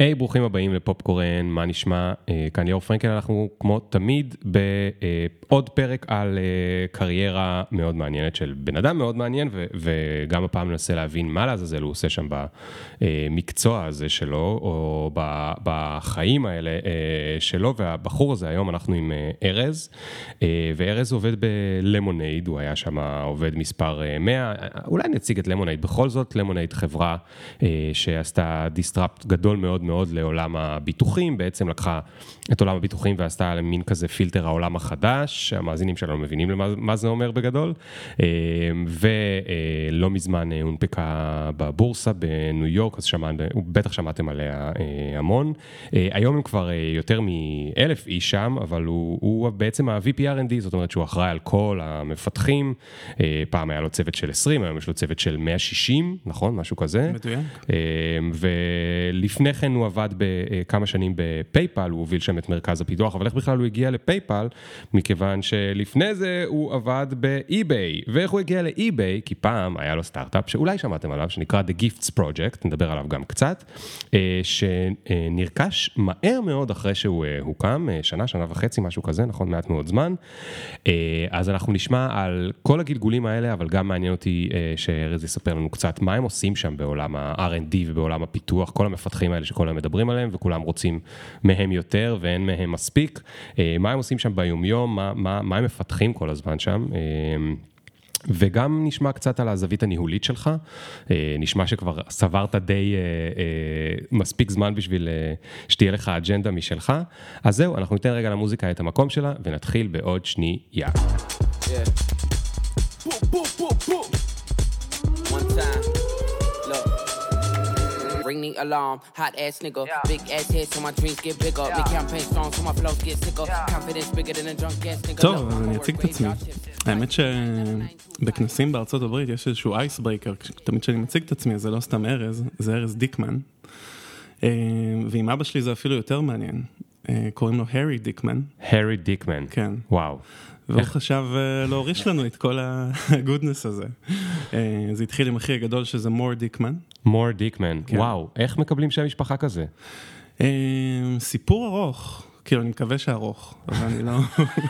היי, hey, ברוכים הבאים לפופקורן, מה נשמע? Uh, כאן ליאור פרנקל, אנחנו כמו תמיד בעוד uh, פרק על uh, קריירה מאוד מעניינת של בן אדם מאוד מעניין, וגם הפעם ננסה להבין מה לעזאזל הוא עושה שם במקצוע הזה שלו, או בחיים האלה שלו, והבחור הזה, היום אנחנו עם ארז, וארז עובד בלמונייד, הוא היה שם עובד מספר uh, 100, אולי נציג את למונייד, בכל זאת למונייד חברה שעשתה דיסטראפט גדול מאוד. מאוד לעולם הביטוחים, בעצם לקחה את עולם הביטוחים ועשתה מין כזה פילטר העולם החדש, המאזינים שלנו מבינים למה, מה זה אומר בגדול, אה, ולא מזמן הונפקה בבורסה בניו יורק, אז שמע, בטח שמעתם עליה אה, המון. אה, היום הם כבר יותר מאלף איש שם, אבל הוא, הוא בעצם ה-VPRND, זאת אומרת שהוא אחראי על כל המפתחים, פעם היה לו צוות של 20, היום יש לו צוות של 160, נכון? משהו כזה. מדויק. ולפני כן הוא עבד בכמה שנים ב PayPal, הוא הוביל שם את מרכז הפיתוח, אבל איך בכלל הוא הגיע ל PayPal? מכיוון שלפני זה הוא עבד ב eBay. ואיך הוא הגיע ל eBay? כי פעם היה לו סטארט-אפ שאולי שמעתם עליו, שנקרא The Gifts Project, נדבר עליו גם קצת, אה, שנרכש מהר מאוד אחרי שהוא אה, הוקם, אה, שנה, שנה וחצי, משהו כזה, נכון? מעט מאוד זמן. אז אנחנו נשמע על כל הגלגולים האלה, אבל גם מעניין אותי שארז יספר לנו קצת מה הם עושים שם בעולם ה-R&D ובעולם הפיתוח, כל המפתחים האלה שכל היום מדברים עליהם וכולם רוצים מהם יותר ואין מהם מספיק. אה, מה הם עושים שם ביומיום, מה, מה, מה הם מפתחים כל הזמן שם. אה, וגם נשמע קצת על הזווית הניהולית שלך, אה, נשמע שכבר סברת די מספיק זמן בשביל שתהיה לך אג'נדה משלך, אז זהו, אנחנו ניתן רגע למוזיקה את המקום שלה ונתחיל בעוד שנייה. Yeah. Ring the alarm. Hot ass nigga, yeah. big ass head so my dreams get bigger. Yeah. Big campaign strong so my flows get sicker. Yeah. Confidence bigger than a drunk ass nigga. טוב, אז אני אציג את עצמי. האמת שבכנסים בארצות הברית יש איזשהו אייסברייקר, תמיד כשאני מציג את עצמי זה לא סתם ארז, זה ארז דיקמן. ועם אבא שלי זה אפילו יותר מעניין. קוראים לו הארי דיקמן. הארי דיקמן. כן. וואו. והוא חשב להוריש לנו את כל הגודנס הזה. זה התחיל עם אחי הגדול שזה מור דיקמן. מור דיקמן, וואו, איך מקבלים שם משפחה כזה? סיפור ארוך. כאילו, אני מקווה שארוך, אבל אני לא,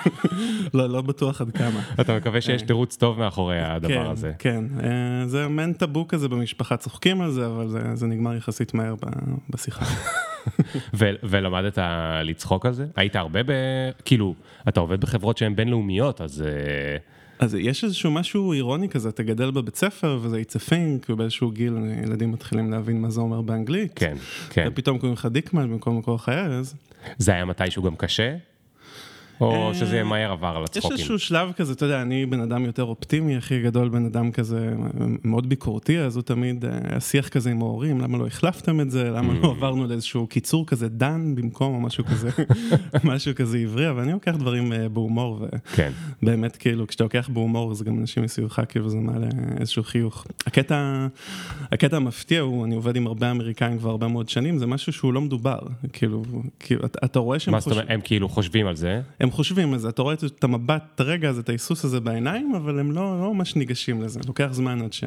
לא, לא בטוח עד כמה. אתה מקווה שיש תירוץ טוב מאחורי הדבר הזה. כן, כן. זה מעין טאבו כזה במשפחה, צוחקים על זה, אבל זה, זה נגמר יחסית מהר בשיחה. ולמדת לצחוק על זה? היית הרבה ב... כאילו, אתה עובד בחברות שהן בינלאומיות, אז... אה, אז יש איזשהו משהו אירוני כזה, אתה גדל בבית ספר וזה it's a thing, ובאיזשהו גיל ילדים מתחילים להבין מה זה אומר באנגלית. כן, כן. ופתאום קוראים לך דיקמן במקום לך ארז. זה היה מתישהו גם קשה? או אה, שזה מהר עבר על הצחוקים? יש איזשהו שלב כזה, אתה יודע, אני בן אדם יותר אופטימי, הכי גדול, בן אדם כזה מאוד ביקורתי, אז הוא תמיד, אה, השיח כזה עם ההורים, למה לא החלפתם את זה, למה לא mm. עברנו לאיזשהו קיצור כזה דן במקום, או משהו כזה, משהו כזה עברי, אבל אני לוקח דברים אה, בהומור, ובאמת, כן. כאילו, כשאתה לוקח בהומור, אז גם אנשים מסביבך, כאילו, זה מעלה איזשהו חיוך. הקטע, הקטע המפתיע הוא, אני עובד עם הרבה אמריקאים כבר הרבה מאוד שנים, זה משהו שהוא לא מדובר, כאילו, כאילו אתה רואה שהם חושבים... מה זאת אומרת, הם כאילו חושבים על זה? הם חושבים על זה, אתה רואה את המבט, את הרגע הזה, את ההיסוס הזה בעיניים, אבל הם לא, לא ממש ניגשים לזה, לוקח זמן עד ש...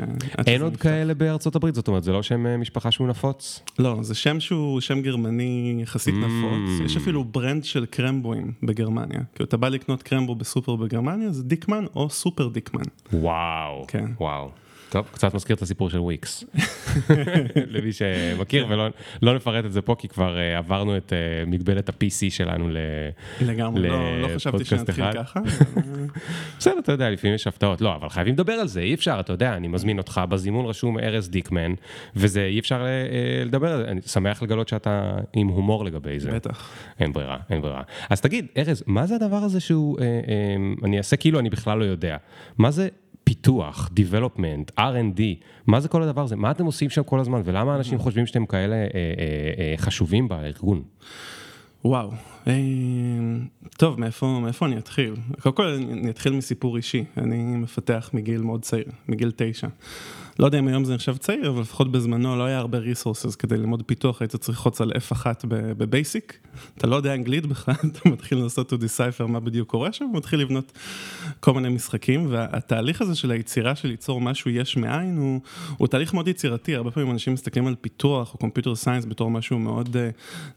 אין עוד נפתח. כאלה בארצות הברית, זאת אומרת, זה לא שם אה, משפחה שהוא נפוץ? לא, זה שם שהוא שם גרמני יחסית mm. נפוץ, יש אפילו brand של קרמבוים בגרמניה, כאילו אתה בא לקנות קרמבו בסופר בגרמניה, זה דיקמן או סופר דיקמן. וואו, כן. וואו. טוב, קצת מזכיר את הסיפור של וויקס. למי שמכיר, ולא לא נפרט את זה פה, כי כבר uh, עברנו את uh, מגבלת ה-PC שלנו ל... לגמרי, לא, לא חשבתי שנתחיל ככה. בסדר, אתה יודע, לפעמים יש הפתעות. לא, אבל חייבים לדבר על זה, אי אפשר, אתה יודע, אני מזמין אותך, בזימון רשום ארז דיקמן, וזה, אי אפשר uh, לדבר על זה. אני שמח לגלות שאתה עם הומור לגבי זה. בטח. אין ברירה, אין ברירה. אז תגיד, ארז, מה זה הדבר הזה שהוא, uh, uh, אני אעשה כאילו אני בכלל לא יודע. מה זה פיתוח, development, R&D, מה זה כל הדבר הזה? מה אתם עושים שם כל הזמן? ולמה אנשים חושבים שאתם כאלה אה, אה, אה, חשובים בארגון? וואו, אה, טוב, מאיפה, מאיפה אני אתחיל? קודם כל אני אתחיל מסיפור אישי, אני מפתח מגיל מאוד צעיר, מגיל תשע. לא יודע אם היום זה נחשב צעיר, אבל לפחות בזמנו לא היה הרבה resources כדי ללמוד פיתוח, היית צריך ללחוץ על F1 ב BASIC, אתה לא יודע אנגלית בכלל, אתה מתחיל לנסות to decipher מה בדיוק קורה שם, ומתחיל לבנות כל מיני משחקים, והתהליך הזה של היצירה של ליצור משהו יש מאין, הוא, הוא תהליך מאוד יצירתי, הרבה פעמים אנשים מסתכלים על פיתוח או computer science בתור משהו מאוד uh,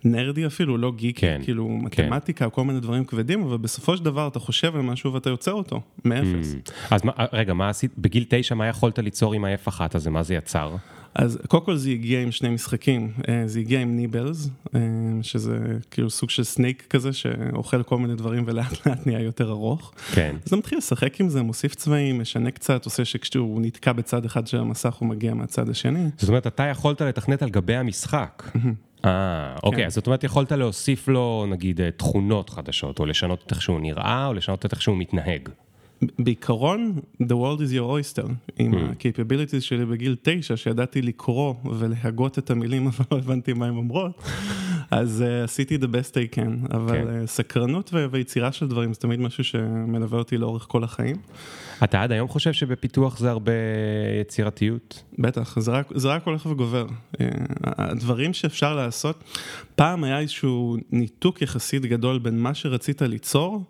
nerdy אפילו, לא geeky, כן, כאילו כן. מתמטיקה, כל מיני דברים כבדים, אבל בסופו של דבר אתה חושב על משהו ואתה יוצר אותו, מאפס. Mm. אז מה, רגע, מה עשית, בגיל תשע, מה יכולת ליצור עם ה-F1 הזה, מה זה יצר? אז קודם כל זה הגיע עם שני משחקים, אה, זה הגיע עם Nibbles, אה, שזה כאילו סוג של Snake כזה שאוכל כל מיני דברים ולאט לאט נהיה יותר ארוך. כן. אז אתה מתחיל לשחק עם זה, מוסיף צבעים, משנה קצת, עושה שכשהוא נתקע בצד אחד של המסך הוא מגיע מהצד השני. זאת אומרת, אתה יכולת לתכנת על גבי המשחק. אה, אוקיי, כן. אז זאת אומרת יכולת להוסיף לו נגיד אה, תכונות חדשות, או לשנות את איך שהוא נראה, או לשנות את איך שהוא מתנהג. בעיקרון, the world is your oyster, עם mm. ה-capabilities שלי בגיל תשע, שידעתי לקרוא ולהגות את המילים, אבל לא הבנתי מה הן אומרות, אז uh, עשיתי the best I can, אבל כן. uh, סקרנות ויצירה של דברים זה תמיד משהו שמלווה אותי לאורך כל החיים. אתה עד היום חושב שבפיתוח זה הרבה יצירתיות? בטח, זה רק, זה רק הולך וגובר. אה, הדברים שאפשר לעשות, פעם היה איזשהו ניתוק יחסית גדול בין מה שרצית ליצור,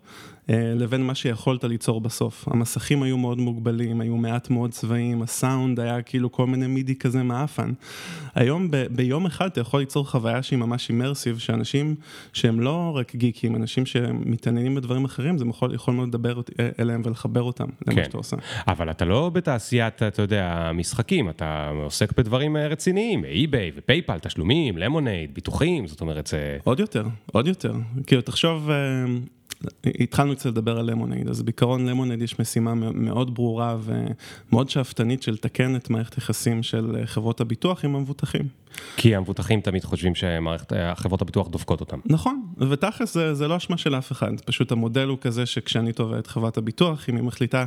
לבין מה שיכולת ליצור בסוף. המסכים היו מאוד מוגבלים, היו מעט מאוד צבעים, הסאונד היה כאילו כל מיני מידי כזה מעפן. היום ב- ביום אחד אתה יכול ליצור חוויה שהיא ממש אימרסיב, שאנשים שהם לא רק גיקים, אנשים שמתעניינים בדברים אחרים, זה יכול, יכול מאוד לדבר אה, אליהם ולחבר אותם למה כן. שאתה עושה. אבל אתה לא בתעשיית, אתה יודע, משחקים, אתה עוסק בדברים אה, רציניים, eBay ו PayPal, תשלומים, Lemonade, ביטוחים, זאת אומרת זה... עוד יותר, עוד יותר. כאילו, תחשוב... התחלנו קצת לדבר על Lemonade, אז בעיקרון Lemonade יש משימה מאוד ברורה ומאוד שאפתנית של לתקן את מערכת היחסים של חברות הביטוח עם המבוטחים. כי המבוטחים תמיד חושבים שחברות הביטוח דופקות אותם. נכון, ותכלס זה, זה לא אשמה של אף אחד, פשוט המודל הוא כזה שכשאני תובע את חברת הביטוח, אם היא מחליטה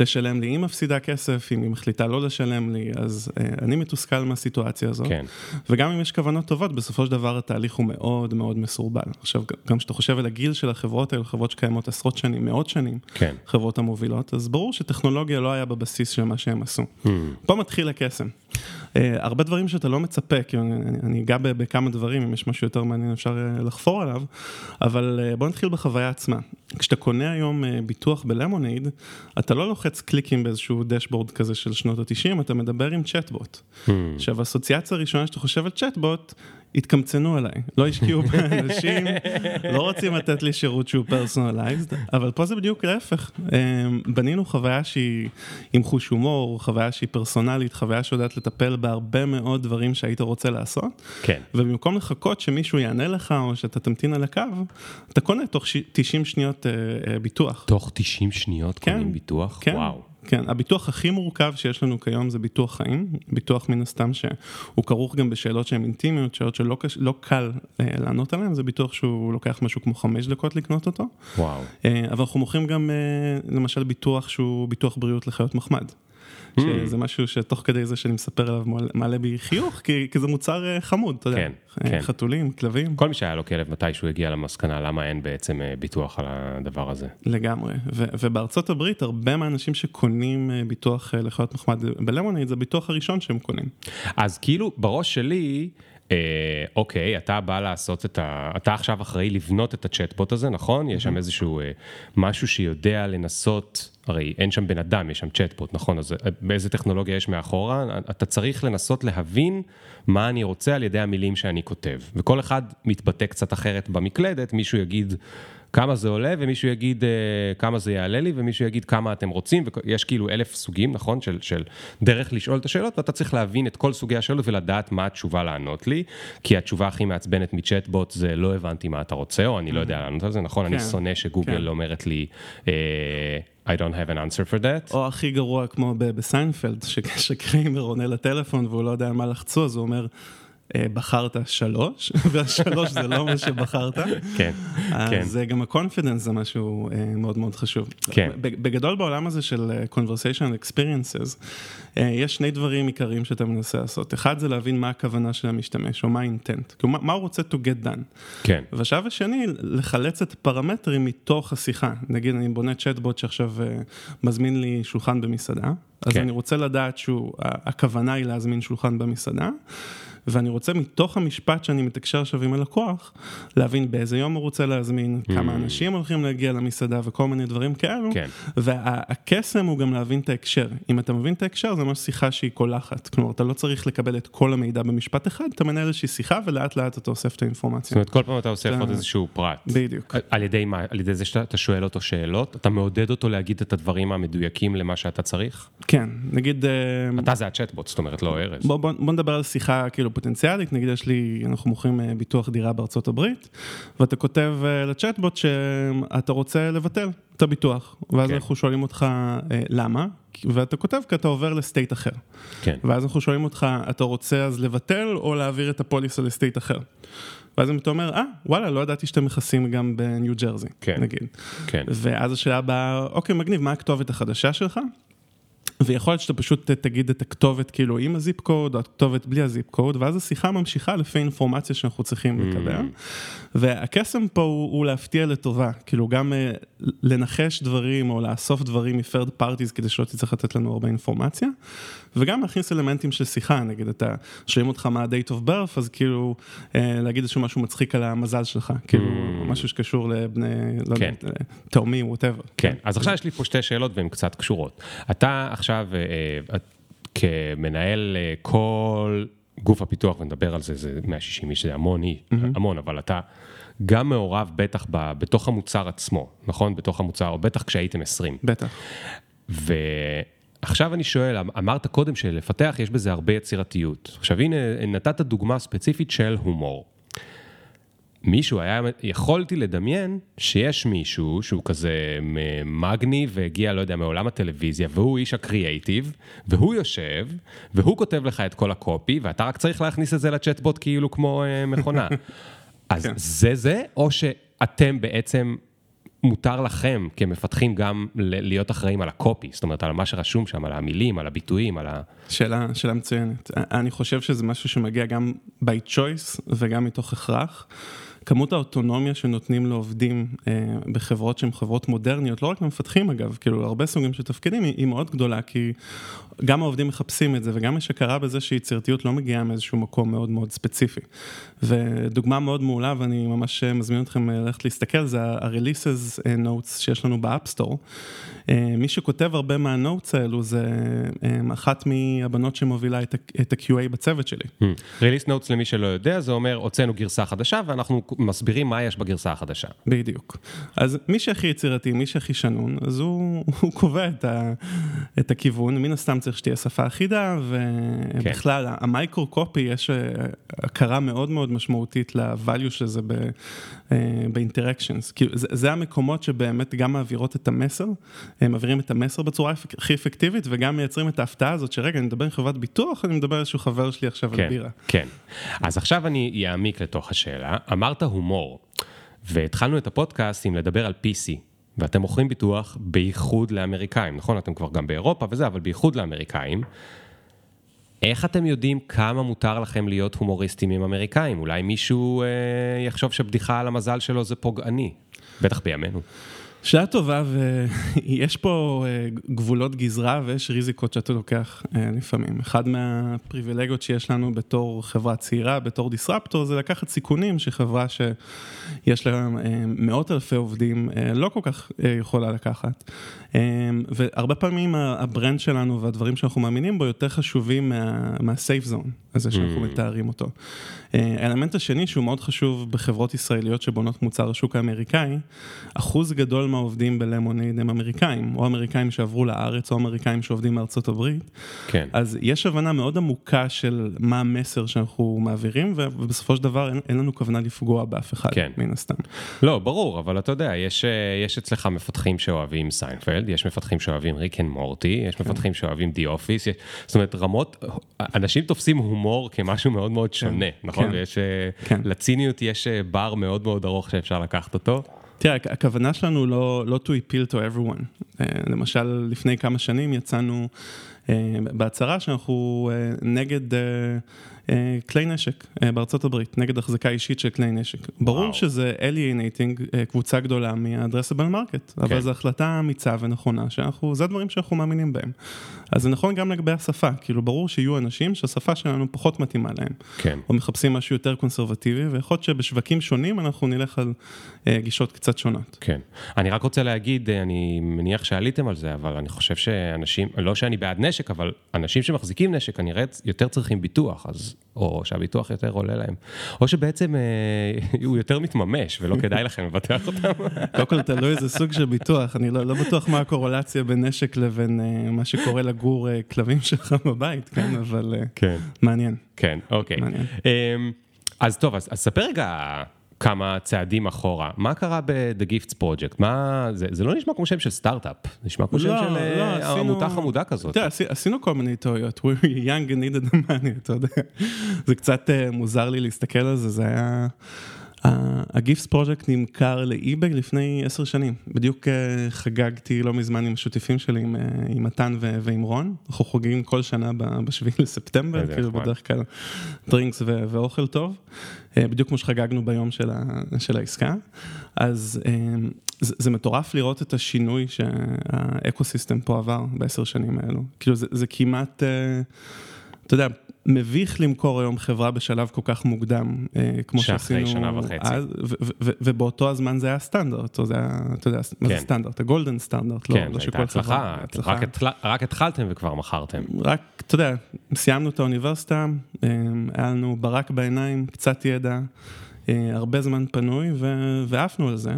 לשלם לי, היא מפסידה כסף, אם היא מחליטה לא לשלם לי, אז אה, אני מתוסכל מהסיטואציה הזאת. כן. וגם אם יש כוונות טובות, בסופו של דבר התהליך הוא מאוד מאוד מסורבל. עכשיו, גם כשאתה חושב על הגיל של החברות האלה, חברות שקיימות עשרות שנים, מאות שנים, כן. חברות המובילות, אז ברור שטכנולוגיה לא היה בבסיס של מה שהם עשו. Mm. פה מתחיל הקסם. Uh, הרבה דברים שאתה לא מצפה, כי אני, אני אגע בכמה דברים, אם יש משהו יותר מעניין אפשר uh, לחפור עליו, אבל uh, בוא נתחיל בחוויה עצמה. כשאתה קונה היום ביטוח בלמונייד, אתה לא לוחץ קליקים באיזשהו דשבורד כזה של שנות ה-90, אתה מדבר עם צ'טבוט. Mm. עכשיו, האסוציאציה הראשונה שאתה חושב על צ'טבוט, התקמצנו עליי, לא השקיעו באנשים, לא רוצים לתת לי שירות שהוא פרסונליזד, אבל פה זה בדיוק להפך. בנינו חוויה שהיא עם חוש הומור, חוויה שהיא פרסונלית, חוויה שיודעת לטפל בהרבה מאוד דברים שהיית רוצה לעשות. כן. ובמקום לחכות שמישהו יענה לך או שאתה תמתין על הקו, אתה קונה תוך 90 שניות אה, אה, ביטוח. תוך 90 שניות כן, קונים ביטוח? כן. וואו. כן, הביטוח הכי מורכב שיש לנו כיום זה ביטוח חיים, ביטוח מן הסתם שהוא כרוך גם בשאלות שהן אינטימיות, שאלות שלא לא קל אה, לענות עליהן, זה ביטוח שהוא לוקח משהו כמו חמש דקות לקנות אותו. וואו. אה, אבל אנחנו מוכרים גם אה, למשל ביטוח שהוא ביטוח בריאות לחיות מחמד. Hmm. שזה משהו שתוך כדי זה שאני מספר עליו מעלה בי חיוך, כי, כי זה מוצר אה, חמוד, אתה יודע. כן, כן. חתולים, כלבים. כל מי שהיה לו כלב מתישהו הגיע למסקנה למה אין בעצם אה, ביטוח על הדבר הזה. לגמרי, ו- ובארצות הברית הרבה מהאנשים שקונים אה, ביטוח לחיות מחמד בלמונייד זה הביטוח הראשון שהם קונים. אז כאילו בראש שלי... אה, אוקיי, אתה בא לעשות את ה... אתה עכשיו אחראי לבנות את הצ'טבוט הזה, נכון? יש שם איזשהו אה, משהו שיודע לנסות, הרי אין שם בן אדם, יש שם צ'טבוט, נכון? אז אה, באיזה טכנולוגיה יש מאחורה? אתה צריך לנסות להבין מה אני רוצה על ידי המילים שאני כותב. וכל אחד מתבטא קצת אחרת במקלדת, מישהו יגיד... כמה זה עולה, ומישהו יגיד uh, כמה זה יעלה לי, ומישהו יגיד כמה אתם רוצים, ויש כאילו אלף סוגים, נכון, של, של דרך לשאול את השאלות, ואתה צריך להבין את כל סוגי השאלות ולדעת מה התשובה לענות לי, כי התשובה הכי מעצבנת מצ'טבוט זה לא הבנתי מה אתה רוצה, או אני לא יודע לענות על זה, נכון? כן, אני שונא שגוגל כן. אומרת לי... Uh, I don't have an answer for that. או הכי גרוע כמו בסיינפלד, ש Kramer עונה לטלפון והוא לא יודע על מה לחצו, אז הוא אומר... אה, בחרת שלוש, והשלוש זה לא מה שבחרת. כן, כן. אז גם ה confidence זה משהו אה, מאוד מאוד חשוב. כן. בגדול בעולם הזה של אה, conversation experiences, יש שני דברים עיקריים שאתה מנסה לעשות. אחד זה להבין מה הכוונה של המשתמש, או מה ה intent. כלומר, מה הוא רוצה to get done. כן. והשלב השני, לחלץ את הפרמטרים מתוך השיחה. נגיד, אני בונה צ'טבוט שעכשיו מזמין לי שולחן במסעדה. אז כן. אני רוצה לדעת שהכוונה היא להזמין שולחן במסעדה. ואני רוצה מתוך המשפט שאני מתקשר עכשיו עם הלקוח, להבין באיזה יום הוא רוצה להזמין, כמה אנשים הולכים להגיע למסעדה וכל מיני דברים כאלו. כן. והקסם הוא גם להבין את ההקשר. אם אתה מבין את ההקשר, זה ממש שיחה שהיא קולחת. כלומר, אתה לא צריך לקבל את כל המידע במשפט אחד, אתה מנהל איזושהי שיחה ולאט לאט אתה אוסף את זאת האינפורמציה. אומרת, כל פעם אתה אוסף עוד איזשהו פרט. בדיוק. על ידי מה? על ידי זה שאתה שואל אותו שאלות? אתה מעודד אותו להגיד את הדברים המדויקים למה שאתה צריך? כן, נגיד... אה, אתה זה הצ'טבוט, זאת אומרת, לא ארז. בוא, בוא, בוא נדבר על שיחה כאילו פוטנציאלית, נגיד יש לי, אנחנו מוכרים אה, ביטוח דירה בארצות הברית, ואתה כותב אה, לצ'טבוט שאתה רוצה לבטל את הביטוח, ואז כן. אנחנו שואלים אותך אה, למה, ואתה כותב כי אתה עובר לסטייט אחר. כן. ואז אנחנו שואלים אותך, אתה רוצה אז לבטל או להעביר את הפוליסה לסטייט אחר? ואז אתה אומר, אה, וואלה, לא ידעתי שאתם מכסים גם בניו ג'רזי, כן. נגיד. כן. ואז השאלה הבאה, אוקיי, מגניב, מה הכתובת החדשה שלך? ויכול להיות שאתה פשוט תגיד את הכתובת כאילו עם הזיפ קוד, או הכתובת בלי הזיפ קוד, ואז השיחה ממשיכה לפי אינפורמציה שאנחנו צריכים לקבל. והקסם פה הוא, הוא להפתיע לטובה, כאילו גם uh, לנחש דברים או לאסוף דברים מ-third parties כדי שלא תצטרך לתת לנו הרבה אינפורמציה, וגם להכניס אלמנטים של שיחה, נגיד אתה, שואלים אותך מה ה-date of birth, אז כאילו uh, להגיד איזשהו משהו מצחיק על המזל שלך, כאילו משהו שקשור לבני, לא כן. תאומים, whatever. כן, אז עכשיו יש לי פה שתי שאלות והן קצת קשורות. אתה עכשיו, אה, אה, כמנהל אה, כל גוף הפיתוח, ונדבר על זה, זה 160 איש, זה המון, אי- המון, אבל אתה גם מעורב בטח ב- בתוך המוצר עצמו, נכון? בתוך המוצר, או בטח כשהייתם 20. בטח. ועכשיו אני שואל, אמ- אמרת קודם שלפתח יש בזה הרבה יצירתיות. עכשיו הנה, נתת דוגמה ספציפית של הומור. מישהו היה, יכולתי לדמיין שיש מישהו שהוא כזה מגני והגיע, לא יודע, מעולם הטלוויזיה, והוא איש הקריאייטיב, והוא יושב, והוא כותב לך את כל הקופי, ואתה רק צריך להכניס את זה לצ'טבוט כאילו כמו אה, מכונה. אז זה זה, או שאתם בעצם, מותר לכם כמפתחים גם להיות אחראים על הקופי, זאת אומרת, על מה שרשום שם, על המילים, על הביטויים, על ה... שאלה, שאלה מצוינת. אני חושב שזה משהו שמגיע גם by choice וגם מתוך הכרח. כמות האוטונומיה שנותנים לעובדים אה, בחברות שהן חברות מודרניות, לא רק למפתחים אגב, כאילו הרבה סוגים של תפקידים, היא, היא מאוד גדולה, כי גם העובדים מחפשים את זה, וגם יש הכרה בזה שיצירתיות לא מגיעה מאיזשהו מקום מאוד מאוד ספציפי. ודוגמה מאוד מעולה, ואני ממש מזמין אתכם אה, ללכת להסתכל, זה ה-releases אה, notes שיש לנו ב App Store. אה, מי שכותב הרבה מה notes האלו זה אה, אחת מהבנות שמובילה את ה-QA בצוות שלי. release notes למי שלא יודע, זה אומר, הוצאנו גרסה חדשה ואנחנו מסבירים מה יש בגרסה החדשה. בדיוק. אז מי שהכי יצירתי, מי שהכי שנון, אז הוא, הוא קובע את, ה, את הכיוון, מן הסתם צריך שתהיה שפה אחידה, ובכלל, כן. ה micro copy, יש אה, הכרה מאוד מאוד משמעותית ל-value של זה באינטראקשנס. כאילו, זה, זה המקומות שבאמת גם מעבירות את המסר, הם מעבירים את המסר בצורה הכי אפקטיבית, וגם מייצרים את ההפתעה הזאת, שרגע, אני מדבר עם חברת ביטוח, אני מדבר עם איזשהו חבר שלי עכשיו כן, על בירה. כן. אז עכשיו אני אעמיק לתוך השאלה. אמרת הומור, והתחלנו את הפודקאסט עם לדבר על PC, ואתם מוכרים ביטוח בייחוד לאמריקאים, נכון? אתם כבר גם באירופה וזה, אבל בייחוד לאמריקאים. איך אתם יודעים כמה מותר לכם להיות הומוריסטים עם אמריקאים? אולי מישהו אה, יחשוב שבדיחה על המזל שלו זה פוגעני. בטח בימינו. שאלה טובה, ויש פה אה, גבולות גזרה ויש ריזיקות שאתה לוקח אה, לפעמים. אחד מהפריבילגיות שיש לנו בתור חברה צעירה, בתור דיסרפטור, זה לקחת סיכונים שחברה שיש לה אה, מאות אלפי עובדים לא כל כך יכולה לקחת. והרבה פעמים ה brand שלנו והדברים שאנחנו מאמינים בו יותר חשובים מה- מה-safe zone, הזה שאנחנו מתארים אותו. האלמנט השני שהוא מאוד חשוב בחברות ישראליות שבונות מוצר לשוק האמריקאי, אחוז גדול מהעובדים ב Lemonade הם אמריקאים, או אמריקאים שעברו לארץ, או אמריקאים שעובדים מארצות הברית. כן. אז יש הבנה מאוד עמוקה של מה המסר שאנחנו מעבירים, ובסופו של דבר אין, אין לנו כוונה לפגוע באף אחד, כן. מן הסתם. לא, ברור, אבל אתה יודע, יש, יש אצלך מפתחים שאוהבים סיינפלד, יש מפתחים שאוהבים ריק אנד מורטי, יש מפתחים שאוהבים The Office, יש- זאת אומרת, רמות, אנשים תופסים הומור כמשהו מאוד מאוד שונה, נכון? כן. ויש, אה, כן. לציניות יש אה, בר מאוד מאוד ארוך שאפשר לקחת אותו. תראה, הכ- הכוונה שלנו לא, לא to appeal to everyone. Uh, למשל, לפני כמה שנים יצאנו בהצהרה שאנחנו נגד אה, כלי נשק אה, בארצות הברית, נגד החזקה אישית של כלי נשק. ברור וואו. שזה alienating אה, קבוצה גדולה מה-addressable market, אבל כן. זו החלטה אמיצה ונכונה, שאנחנו, זה הדברים שאנחנו מאמינים בהם. אז זה נכון גם לגבי השפה, כאילו ברור שיהיו אנשים שהשפה שלנו פחות מתאימה להם. כן. או מחפשים משהו יותר קונסרבטיבי, ויכול להיות שבשווקים שונים אנחנו נלך על אה, גישות קצת שונות. כן. אני רק רוצה להגיד, אה, אני מניח שעליתם על זה, אבל אני חושב שאנשים, לא שאני בעד נשק, אבל אנשים שמחזיקים נשק כנראה יותר צריכים ביטוח, אז, או שהביטוח יותר עולה להם, או שבעצם אה, הוא יותר מתממש ולא כדאי לכם לבטח אותם. קודם כל תלוי איזה סוג של ביטוח, אני לא, לא בטוח מה הקורולציה בין נשק לבין אה, מה שקורה לגור אה, כלבים שלך בבית, כן, אבל כן. מעניין. כן, אוקיי. אמ, אז טוב, אז אז ספר רגע כמה צעדים אחורה. מה קרה ב-The Gifts Project? מה, זה, זה לא נשמע כמו שם של סטארט-אפ, נשמע כמו שם לא, של אה, לא, עשינו- עמותה חמודה כזאת. תראה, עשי- עשינו כל מיני טעויות, we were young and needed money, אתה יודע. זה קצת אה, מוזר לי להסתכל על זה, זה היה... ה Gifts Project נמכר ל eBay לפני עשר שנים. בדיוק אה, חגגתי לא מזמן עם השותפים שלי, עם, אה, מתן ועם רון. אנחנו חוגגים כל שנה בשביעי לספטמבר, כאילו. בדרך כלל drinks ואוכל טוב. אה, בדיוק כמו שחגגנו ביום של, העסקה. אז זה, מטורף לראות את השינוי שהאקוסיסטם פה עבר בעשר שנים האלו. כאילו זה, כמעט, אתה יודע, מביך למכור היום חברה בשלב כל כך מוקדם, אה, כמו שאחרי שעשינו שנה וחצי. אז, ו- ו- ו- ובאותו הזמן זה היה סטנדרט, או זה היה, אתה יודע, מה זה כן. סטנדרט? הגולדן סטנדרט, לא, כן, לא זו שכל הייתה הצלחה, הצלחה. רק התחל- רק התחלתם וכבר מכרתם. רק, אתה יודע, סיימנו את האוניברסיטה, אה, היה לנו ברק בעיניים, קצת ידע, הרבה זמן פנוי, ועפנו על זה.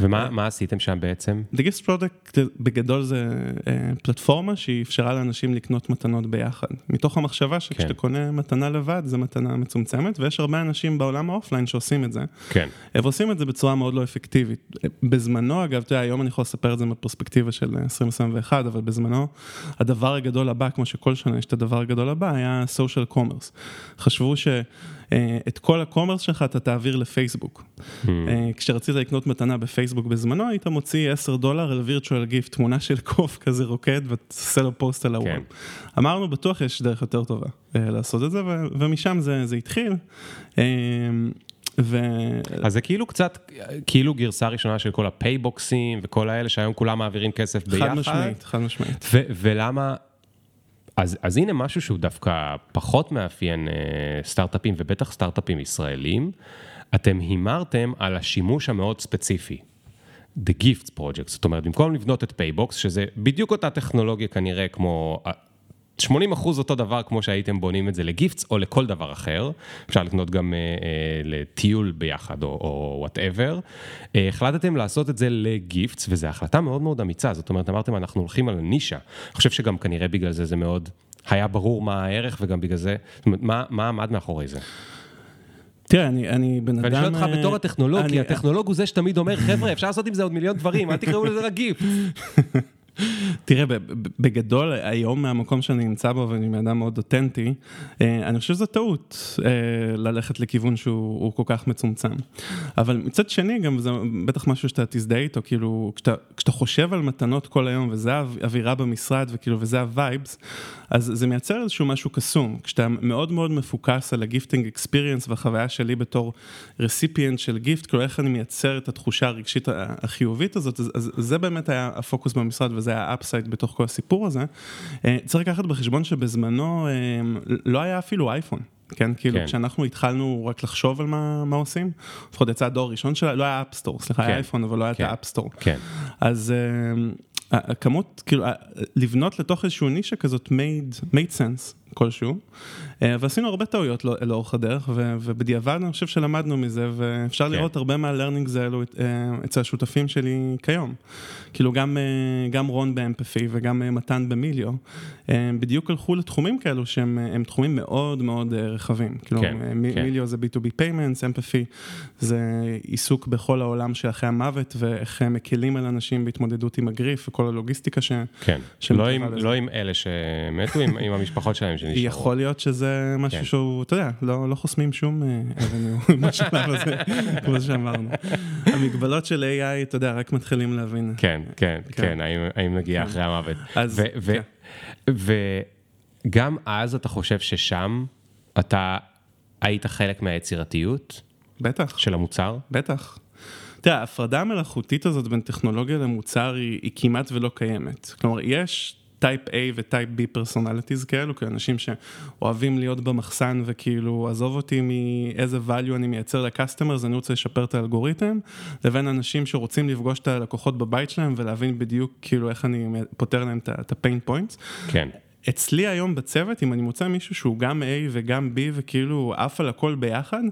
ומה מה עשיתם שם בעצם? The Gift Product בגדול זה אה, פלטפורמה שהיא אפשרה לאנשים לקנות מתנות ביחד. מתוך המחשבה שכשאתה כן. קונה מתנה לבד, זו מתנה מצומצמת, ויש הרבה אנשים בעולם ה offline שעושים את זה. כן, הם עושים את זה בצורה מאוד לא אפקטיבית. בזמנו, אגב, אתה יודע, היום אני יכול לספר את זה מפרספקטיבה של 2021, אבל בזמנו, הדבר הגדול הבא, כמו שכל שנה יש את הדבר הגדול הבא, היה social commerce. חשבו שאת כל ה commerce שלך אתה תעביר לפייסבוק. אה, כשרצית לקנות מתנה בפייסבוק בזמנו, היית מוציא 10 דולר על virtual gift, תמונה של קוף כזה רוקד ותעשה לו פוסט על ה wall. כן. אמרנו, בטוח יש דרך יותר טובה אה, לעשות את זה, ומשם זה, זה התחיל. אה, ו... אז זה כאילו קצת, כאילו גרסה ראשונה של כל הפייבוקסים וכל האלה שהיום כולם מעבירים כסף ביחד. חד משמעית, חד משמעית. ולמה, אז, אז הנה משהו שהוא דווקא פחות מאפיין אה, סטארט-אפים, ובטח סטארט-אפים ישראלים, אתם הימרתם על השימוש המאוד ספציפי. The Gifts Project, זאת אומרת, במקום לבנות את פייבוקס, שזה בדיוק אותה טכנולוגיה כנראה כמו... אה, 80 אחוז אותו דבר כמו שהייתם בונים את זה ל gifts או לכל דבר אחר, אפשר לקנות גם אה, אה, לטיול ביחד או whatever. אה, החלטתם לעשות את זה ל gifts וזו החלטה מאוד מאוד אמיצה, זאת אומרת אמרתם אנחנו הולכים על הנישה. אני חושב שגם כנראה בגלל זה זה מאוד היה ברור מה הערך וגם בגלל זה, זאת אומרת מה, מה עמד מאחורי זה. תראה, אני, אני בן אדם... ואני שואל אותך אה, בתור הטכנולוג, כי הטכנולוג הוא זה שתמיד אומר חבר'ה אפשר לעשות עם זה עוד מיליון דברים, אל תקראו לזה רק gift. תראה, בגדול, היום מהמקום שאני נמצא בו, ואני בן אדם מאוד אותנטי, אה, אני חושב שזו טעות אה, ללכת לכיוון שהוא הוא כל כך מצומצם. אבל מצד שני, גם זה בטח משהו שאתה תזדהה איתו, כאילו, כשאתה, כשאתה חושב על מתנות כל היום, וזה האווירה במשרד, וכאילו, וזה ה vibes, אז זה מייצר איזשהו משהו קסום. כשאתה מאוד מאוד מפוקס על ה gifting experience, והחוויה שלי בתור recipient של gift, כאילו, איך אני מייצר את התחושה הרגשית החיובית הזאת, אז, אז זה באמת היה הפוקוס במשרד, וזה היה ה upside בתוך כל הסיפור הזה. אה, צריך לקחת בחשבון שבזמנו אה, לא היה אפילו אייפון. כן, כאילו כן. כשאנחנו התחלנו רק לחשוב על מה, מה עושים, לפחות יצא הדור הראשון שלה, לא היה App Store, סליחה, כן. היה אייפון, אבל לא היה כן. את ה App Store. כן. אז uh, הכמות, כאילו, uh, לבנות לתוך איזשהו נישה כזאת made, made sense כלשהו, uh, ועשינו הרבה טעויות לא, לאורך הדרך, ובדיעבד אני חושב שלמדנו מזה, ואפשר כן. לראות הרבה מה learnings האלו uh, אצל השותפים שלי כיום. כאילו גם, uh, גם רון באמפפי וגם uh, מתן במיליו, בדיוק הלכו לתחומים כאלו שהם הם תחומים מאוד מאוד רחבים. כאילו, כן, כן. מיליו זה B2B payments, אמפפי זה עיסוק בכל העולם של אחרי המוות, ואיך הם מקלים על אנשים בהתמודדות עם הגריף וכל הלוגיסטיקה ש... כן, לא עם. לא עם אלה שמתו, עם, עם המשפחות שלהם שנשארו. יכול להיות שזה משהו כן. שהוא, אתה יודע, לא, לא חוסמים שום אה, אבניו בשלב הזה, כמו שאמרנו. המגבלות של AI, אתה יודע, רק מתחילים להבין. כן, כן, כן. כן, האם, האם נגיע אחרי המוות. אז, ו- ו- כן. וגם אז אתה חושב ששם אתה היית חלק מהיצירתיות בטח. של המוצר? בטח. תראה, ההפרדה המלאכותית הזאת בין טכנולוגיה למוצר היא, היא כמעט ולא קיימת. כלומר, יש type A ו type B personalities כאלו, כאנשים שאוהבים להיות במחסן וכאילו, עזוב אותי מאיזה value אני מייצר ל customer, אני רוצה לשפר את האלגוריתם, לבין אנשים שרוצים לפגוש את הלקוחות בבית שלהם ולהבין בדיוק כאילו איך אני פותר להם את ה-pain points. כן. אצלי היום בצוות, אם אני מוצא מישהו שהוא גם A וגם B וכאילו עף על הכל ביחד,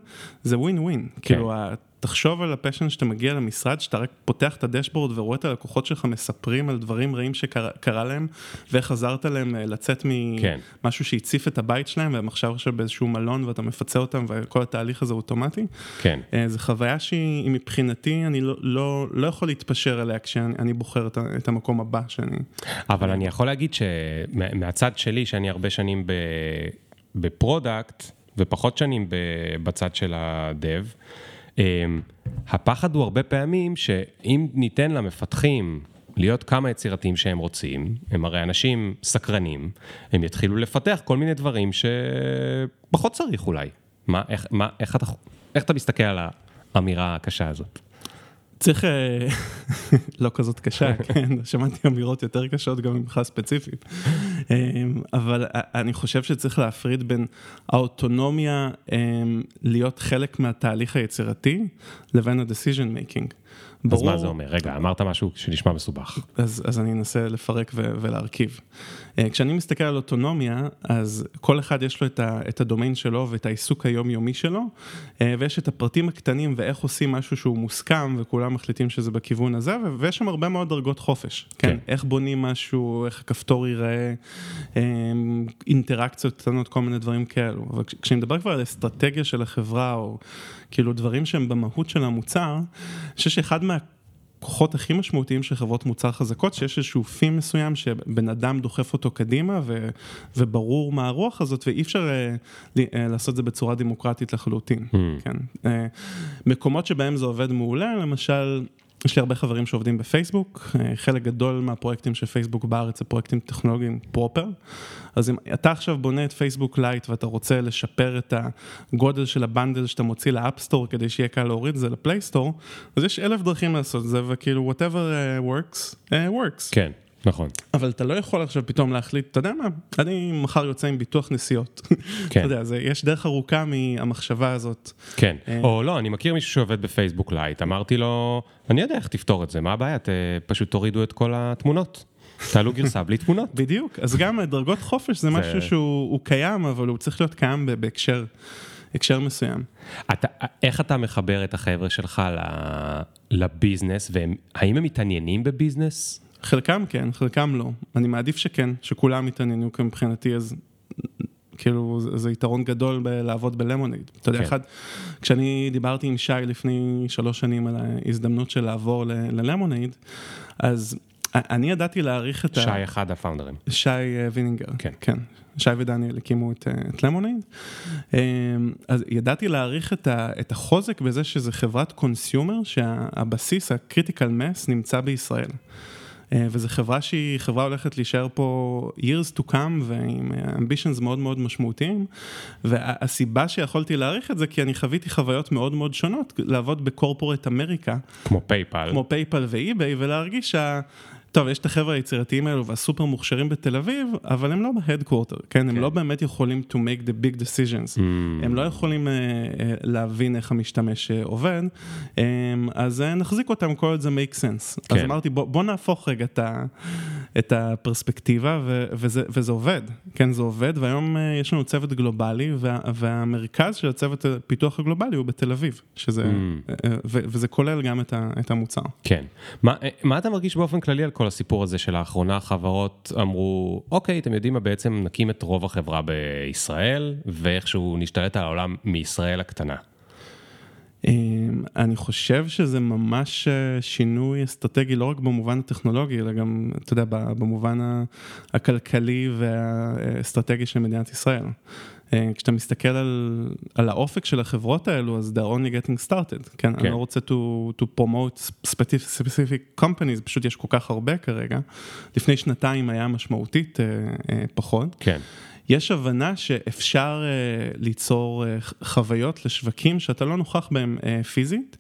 זה ווין ווין. כן. כאילו, תחשוב על הפשן שאתה מגיע למשרד, שאתה רק פותח את הדשבורד ורואה את הלקוחות שלך מספרים על דברים רעים שקרה להם, ואיך עזרת להם אה, לצאת ממשהו כן. שהציף את הבית שלהם, והם עכשיו עכשיו באיזשהו מלון ואתה מפצה אותם, וכל התהליך הזה אוטומטי. כן. אה, זו חוויה שהיא מבחינתי, אני לא, לא, לא יכול להתפשר עליה כשאני בוחר את, את המקום הבא שאני... אבל אני יכול להגיד שמהצד שלי, שאני הרבה שנים ב product, ופחות שנים בצד של ה dev, הפחד הוא הרבה פעמים שאם ניתן למפתחים להיות כמה יצירתיים שהם רוצים, הם הרי אנשים סקרנים, הם יתחילו לפתח כל מיני דברים שפחות צריך אולי. מה, איך, מה, איך, אתה, איך אתה מסתכל על האמירה הקשה הזאת? צריך, אה, לא כזאת קשה, כן, שמעתי אמירות יותר קשות גם ממך ספציפית, אמ, אבל אני חושב שצריך להפריד בין האוטונומיה אמ, להיות חלק מהתהליך היצירתי לבין ה-decision making. ברור. אז מה זה אומר? רגע, אמרת משהו שנשמע מסובך. אז, אז אני אנסה לפרק ו- ולהרכיב. אה, כשאני מסתכל על אוטונומיה, אז כל אחד יש לו את, ה- את הדומיין שלו ואת העיסוק היומיומי שלו, אה, ויש את הפרטים הקטנים ואיך עושים משהו שהוא מוסכם, וכולם מחליטים שזה בכיוון הזה, ו- ויש שם הרבה מאוד דרגות חופש. כן. כן. איך בונים משהו, איך הכפתור ייראה, אה, אינטראקציות קטנות, כל מיני דברים כאלו. אבל כשאני מדבר כבר על אסטרטגיה של החברה, או כאילו דברים שהם במהות של המוצר, אני חושב שאחד מה... הכוחות הכי משמעותיים של חברות מוצר חזקות, שיש איזשהו פים מסוים שבן אדם דוחף אותו קדימה ו, וברור מה הרוח הזאת, ואי אפשר uh, לעשות את זה בצורה דמוקרטית לחלוטין, mm. כן. Uh, מקומות שבהם זה עובד מעולה, למשל... יש לי הרבה חברים שעובדים בפייסבוק, אה, חלק גדול מהפרויקטים של פייסבוק בארץ זה פרויקטים טכנולוגיים proper, אז אם אתה עכשיו בונה את Facebook Lite ואתה רוצה לשפר את הגודל של ה bundle שאתה מוציא ל App Store כדי שיהיה קל להוריד את זה ל Play Store, אז יש אלף דרכים לעשות את זה וכאילו whatever uh, works, uh, works. כן. נכון. אבל אתה לא יכול עכשיו פתאום להחליט, אתה יודע מה, אני מחר יוצא עם ביטוח נסיעות. כן. אתה יודע, זה, יש דרך ארוכה מהמחשבה הזאת. כן, אה, או לא, אני מכיר מישהו שעובד ב Facebook Lite, אמרתי לו, אני יודע איך תפתור את זה, מה הבעיה, פשוט תורידו את כל התמונות. תעלו גרסה בלי תמונות. בדיוק, אז גם דרגות חופש זה משהו שהוא קיים, אבל הוא צריך להיות קיים בהקשר. הקשר מסוים. אתה, איך אתה מחבר את החבר'ה שלך לביזנס, והאם הם מתעניינים בביזנס? חלקם כן, חלקם לא. אני מעדיף שכן, שכולם יתעניינו, כי מבחינתי אז כאילו זה יתרון גדול בלעבוד בלמונייד. אתה יודע, כן. אחד, כשאני דיברתי עם שי לפני שלוש שנים על ההזדמנות של לעבור ללמונייד, אז אני ידעתי להעריך את שי ה... שי אחד הפאונדרים. שי אה, וינינגר. כן. כן. שי ודניאל הקימו את, אה, את למונייד. אה, אז ידעתי להעריך את, ה, את החוזק בזה שזה חברת consumer, שהבסיס, ה critical mass, נמצא בישראל. אה, וזו חברה שהיא חברה הולכת להישאר פה years to come ועם ambitions מאוד מאוד משמעותיים והסיבה שיכולתי להעריך את זה כי אני חוויתי חוויות מאוד מאוד שונות לעבוד ב corporate America. כמו פייפל. כמו פייפל ואי-ביי ולהרגיש שה... טוב, יש את החבר'ה היצירתיים האלו והסופר מוכשרים בתל אביב, אבל הם לא בהדקוורטר, כן? כן? הם לא באמת יכולים to make the big decisions. Mm. הם לא יכולים uh, uh, להבין איך המשתמש uh, עובד, um, אז uh, נחזיק אותם כל עוד זה make sense. כן. אז אמרתי, בוא, בוא נהפוך רגע את, ה, את הפרספקטיבה, ו, וזה, וזה עובד, כן? זה עובד, והיום uh, יש לנו צוות גלובלי, וה, והמרכז של הצוות הפיתוח הגלובלי הוא בתל אביב, שזה, mm. uh, ו, וזה כולל גם את, ה, את המוצר. כן. מה, מה אתה מרגיש באופן כללי על כל הסיפור הזה שלאחרונה החברות אמרו, אוקיי, אתם יודעים מה, בעצם נקים את רוב החברה בישראל, ואיכשהו נשתלט על העולם מישראל הקטנה. אמ, אני חושב שזה ממש אה, שינוי אסטרטגי, לא רק במובן הטכנולוגי, אלא גם, אתה יודע, במובן הכלכלי והאסטרטגי של מדינת ישראל. אה, כשאתה מסתכל על, על האופק של החברות האלו, אז they're only getting started, כן? כן. אני לא רוצה to, to promote specific, specific companies, פשוט יש כל כך הרבה כרגע. לפני שנתיים היה משמעותית אה, אה, פחות. כן. יש הבנה שאפשר uh, ליצור uh, חוויות לשווקים שאתה לא נוכח בהם uh, פיזית.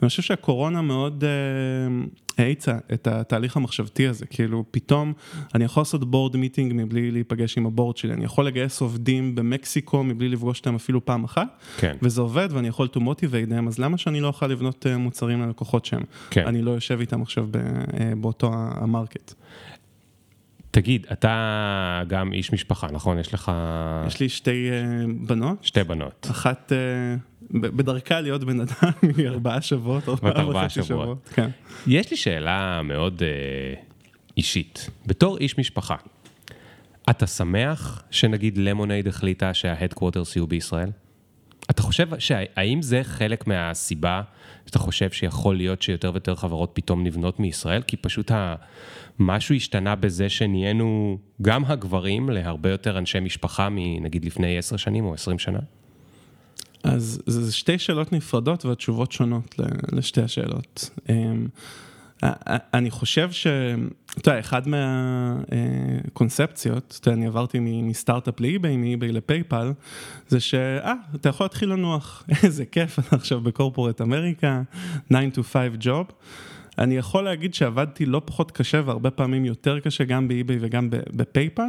ואני חושב שהקורונה מאוד uh, האיצה את התהליך המחשבתי הזה, כאילו פתאום אני יכול לעשות בורד מיטינג מבלי להיפגש עם הבורד שלי, אני יכול לגייס עובדים במקסיקו מבלי לפגוש אותם אפילו פעם אחת, כן. וזה עובד ואני יכול to motivate them, אז למה שאני לא אוכל לבנות מוצרים ללקוחות שהם? כן. אני לא יושב איתם עכשיו באותו המרקט. תגיד, אתה גם איש משפחה, נכון? יש לך... יש לי שתי uh, בנות. שתי בנות. אחת uh, בדרכה להיות בן אדם, היא ארבעה שבועות, ארבעה וחצי שבועות. כן. יש לי שאלה מאוד uh, אישית. בתור איש משפחה, אתה שמח שנגיד למונייד החליטה שההדקווטרס יהיו בישראל? אתה חושב, האם זה חלק מהסיבה שאתה חושב שיכול להיות שיותר ויותר חברות פתאום נבנות מישראל? כי פשוט משהו השתנה בזה שנהיינו גם הגברים להרבה יותר אנשי משפחה מנגיד לפני עשר שנים או עשרים שנה? אז זה שתי שאלות נפרדות והתשובות שונות לשתי השאלות. אמ, אני חושב ש... אתה יודע, אחד מהקונספציות, אתה יודע, אני עברתי מסטארט-אפ לאי-ביי, מאי-ביי לפייפל, זה שאה, אתה יכול להתחיל לנוח, איזה כיף, אתה עכשיו ב corporate America, 9 to 5 job. אני יכול להגיד שעבדתי לא פחות קשה והרבה פעמים יותר קשה גם באי-ביי וגם בפייפל,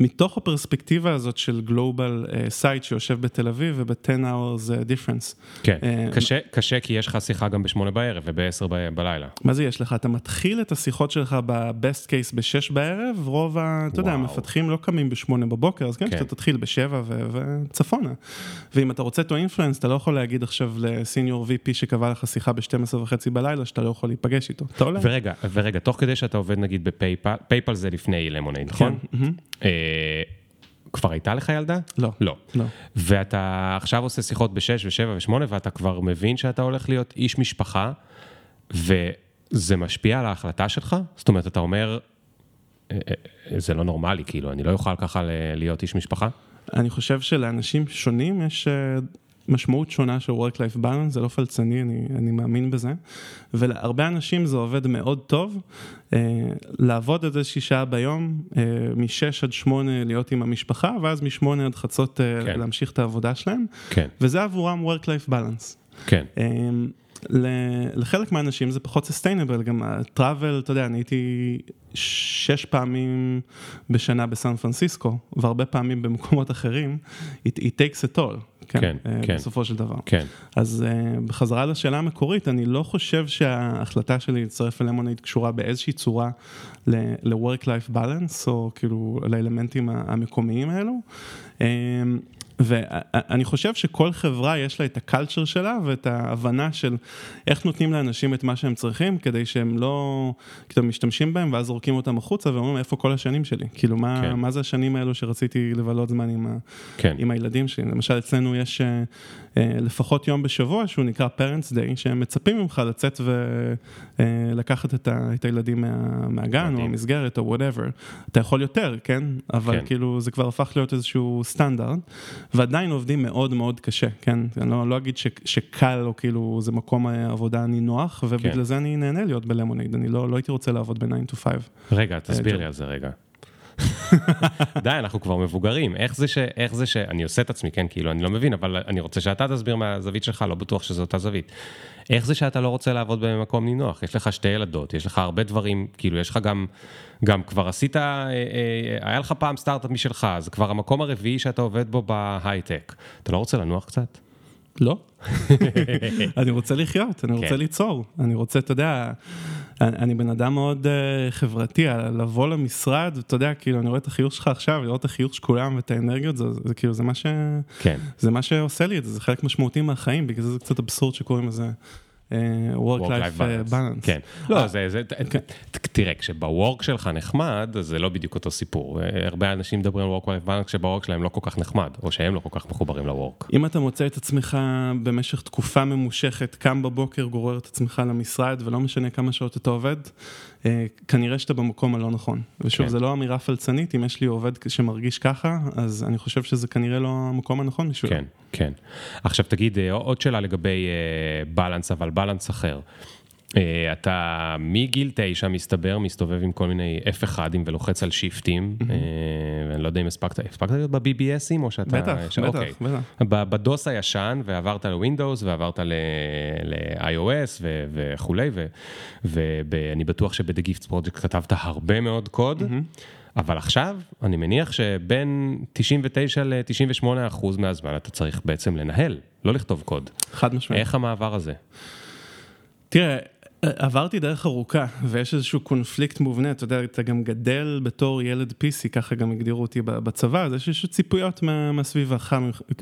מתוך הפרספקטיבה הזאת של global site uh, שיושב בתל אביב וב-10 hours uh, difference. כן, uh, קשה, קשה כי יש לך שיחה גם בשמונה בערב ובעשר ב- בלילה. מה זה יש לך? אתה מתחיל את השיחות שלך ב-best case בשש בערב, רוב ה... אתה יודע, המפתחים לא קמים בשמונה בבוקר, אז כן, כן. אתה תתחיל בשבע וצפונה. ואם אתה רוצה to influence, אתה לא יכול להגיד עכשיו ל senior VP שקבע לך שיחה ב-12 וחצי בלילה, שאתה לא יכול להיפגש להיפגש איתו, אתה עולה. ורגע, ורגע, תוך כדי שאתה עובד נגיד בפייפל, פייפל זה לפני למונייד, נכון? כן. אה, כבר הייתה לך ילדה? לא. לא. לא. ואתה עכשיו עושה שיחות בשש ושבע ושמונה, ואתה כבר מבין שאתה הולך להיות איש משפחה, וזה משפיע על ההחלטה שלך? זאת אומרת, אתה אומר, אה, אה, זה לא נורמלי, כאילו, אני לא אוכל ככה להיות איש משפחה? אני חושב שלאנשים שונים יש משמעות שונה של Work-Life Balance, זה לא פלצני, אני, אני מאמין בזה. ולהרבה אנשים זה עובד מאוד טוב, אה, לעבוד עד איזושהי שעה ביום, אה, משש עד שמונה להיות עם המשפחה, ואז משמונה עד חצות אה, כן. להמשיך את העבודה שלהם. כן. וזה עבורם Work-Life Balance. כן. אה, לחלק מהאנשים זה פחות סוסטיינבל, גם הטראבל, אתה יודע, אני הייתי שש פעמים בשנה בסן פרנסיסקו, והרבה פעמים במקומות אחרים, it, it takes it all. כן, כן, uh, כן. בסופו של דבר. כן. אז uh, בחזרה לשאלה המקורית, אני לא חושב שההחלטה שלי להצטרף אלימונייד קשורה באיזושהי צורה ל-work-life balance, או כאילו לאלמנטים המקומיים האלו. Uh, ואני חושב שכל חברה יש לה את הקלצ'ר שלה ואת ההבנה של איך נותנים לאנשים את מה שהם צריכים כדי שהם לא, כאילו משתמשים בהם ואז זורקים אותם החוצה ואומרים איפה כל השנים שלי, כאילו מה, כן. מה זה השנים האלו שרציתי לבלות זמן עם, כן. עם הילדים שלי, למשל אצלנו יש אה, אה, לפחות יום בשבוע שהוא נקרא Parents Day, שהם מצפים ממך לצאת ולקחת אה, את, ה, את הילדים מה, מהגן מדהים. או המסגרת או whatever, אתה יכול יותר, כן? אבל כן. כאילו זה כבר הפך להיות איזשהו סטנדרט. ועדיין עובדים מאוד מאוד קשה, כן? אני לא, לא אגיד ש, שקל או כאילו זה מקום עבודה נינוח, ובגלל כן. זה אני נהנה להיות בלמונייד, אני לא, לא הייתי רוצה לעבוד ב-9 to 5. רגע, תסביר לי על זה רגע. די, אנחנו כבר מבוגרים, איך זה ש... איך זה ש... אני עושה את עצמי, כן, כאילו, אני לא מבין, אבל אני רוצה שאתה תסביר מהזווית שלך, לא בטוח שזו אותה זווית. איך זה שאתה לא רוצה לעבוד במקום נינוח? יש לך שתי ילדות, יש לך הרבה דברים, כאילו, יש לך גם, גם כבר עשית, אה, אה, היה לך פעם סטארט-אפ משלך, זה כבר המקום הרביעי שאתה עובד בו בהייטק. אתה לא רוצה לנוח קצת? לא. אני רוצה לחיות, אני רוצה כן. ליצור, אני רוצה, אתה יודע, אני בן אדם מאוד uh, חברתי, לבוא למשרד, אתה יודע, כאילו, אני רואה את החיוך שלך עכשיו, לראות את החיוך של כולם ואת האנרגיות, זה, זה כאילו, זה מה ש... כן. זה מה שעושה לי את זה, זה חלק משמעותי מהחיים, בגלל זה זה קצת אבסורד שקוראים לזה. אה, work-life אה, balance. כן, לא, אה, זה, זה, כן. תראה, כשבוורק שלך נחמד, אז זה לא בדיוק אותו סיפור. הרבה אנשים מדברים על work-life balance כשבוורק שלהם לא כל כך נחמד, או שהם לא כל כך מחוברים לוורק. אם אתה מוצא את עצמך במשך תקופה ממושכת, קם בבוקר, גורר את עצמך למשרד, ולא משנה כמה שעות אתה עובד, אה, כנראה שאתה במקום הלא נכון. ושוב, כן. זה לא אמירה פלצנית, אם יש לי עובד שמרגיש ככה, אז אני חושב שזה כנראה לא המקום הנכון בשבילו. כן, כן. עכשיו תגיד, אה, עוד שאלה לגבי בלנס, אה, אבל בלנס אחר. אה, אתה מגיל תשע מסתבר, מסתובב עם כל מיני F1ים ולוחץ על שיפטים, ואני לא יודע אם הספקת, הספקת להיות ב-BBSים או שאתה... בטח, בטח, אוקיי. בטח. בדוס הישן, ועברת לווינדוס, ועברת ל-iOS וכולי, ואני בטוח Gifts Project כתבת הרבה מאוד קוד. אבל עכשיו, אני מניח שבין 99 ל-98 אחוז מהזמן אתה צריך בעצם לנהל, לא לכתוב קוד. חד משמעית. איך המעבר הזה? תראה, עברתי דרך ארוכה, ויש איזשהו קונפליקט מובנה, אתה יודע, אתה גם גדל בתור ילד PC, ככה גם הגדירו אותי בצבא, אז יש איזשהו ציפויות מה, מהסביבה,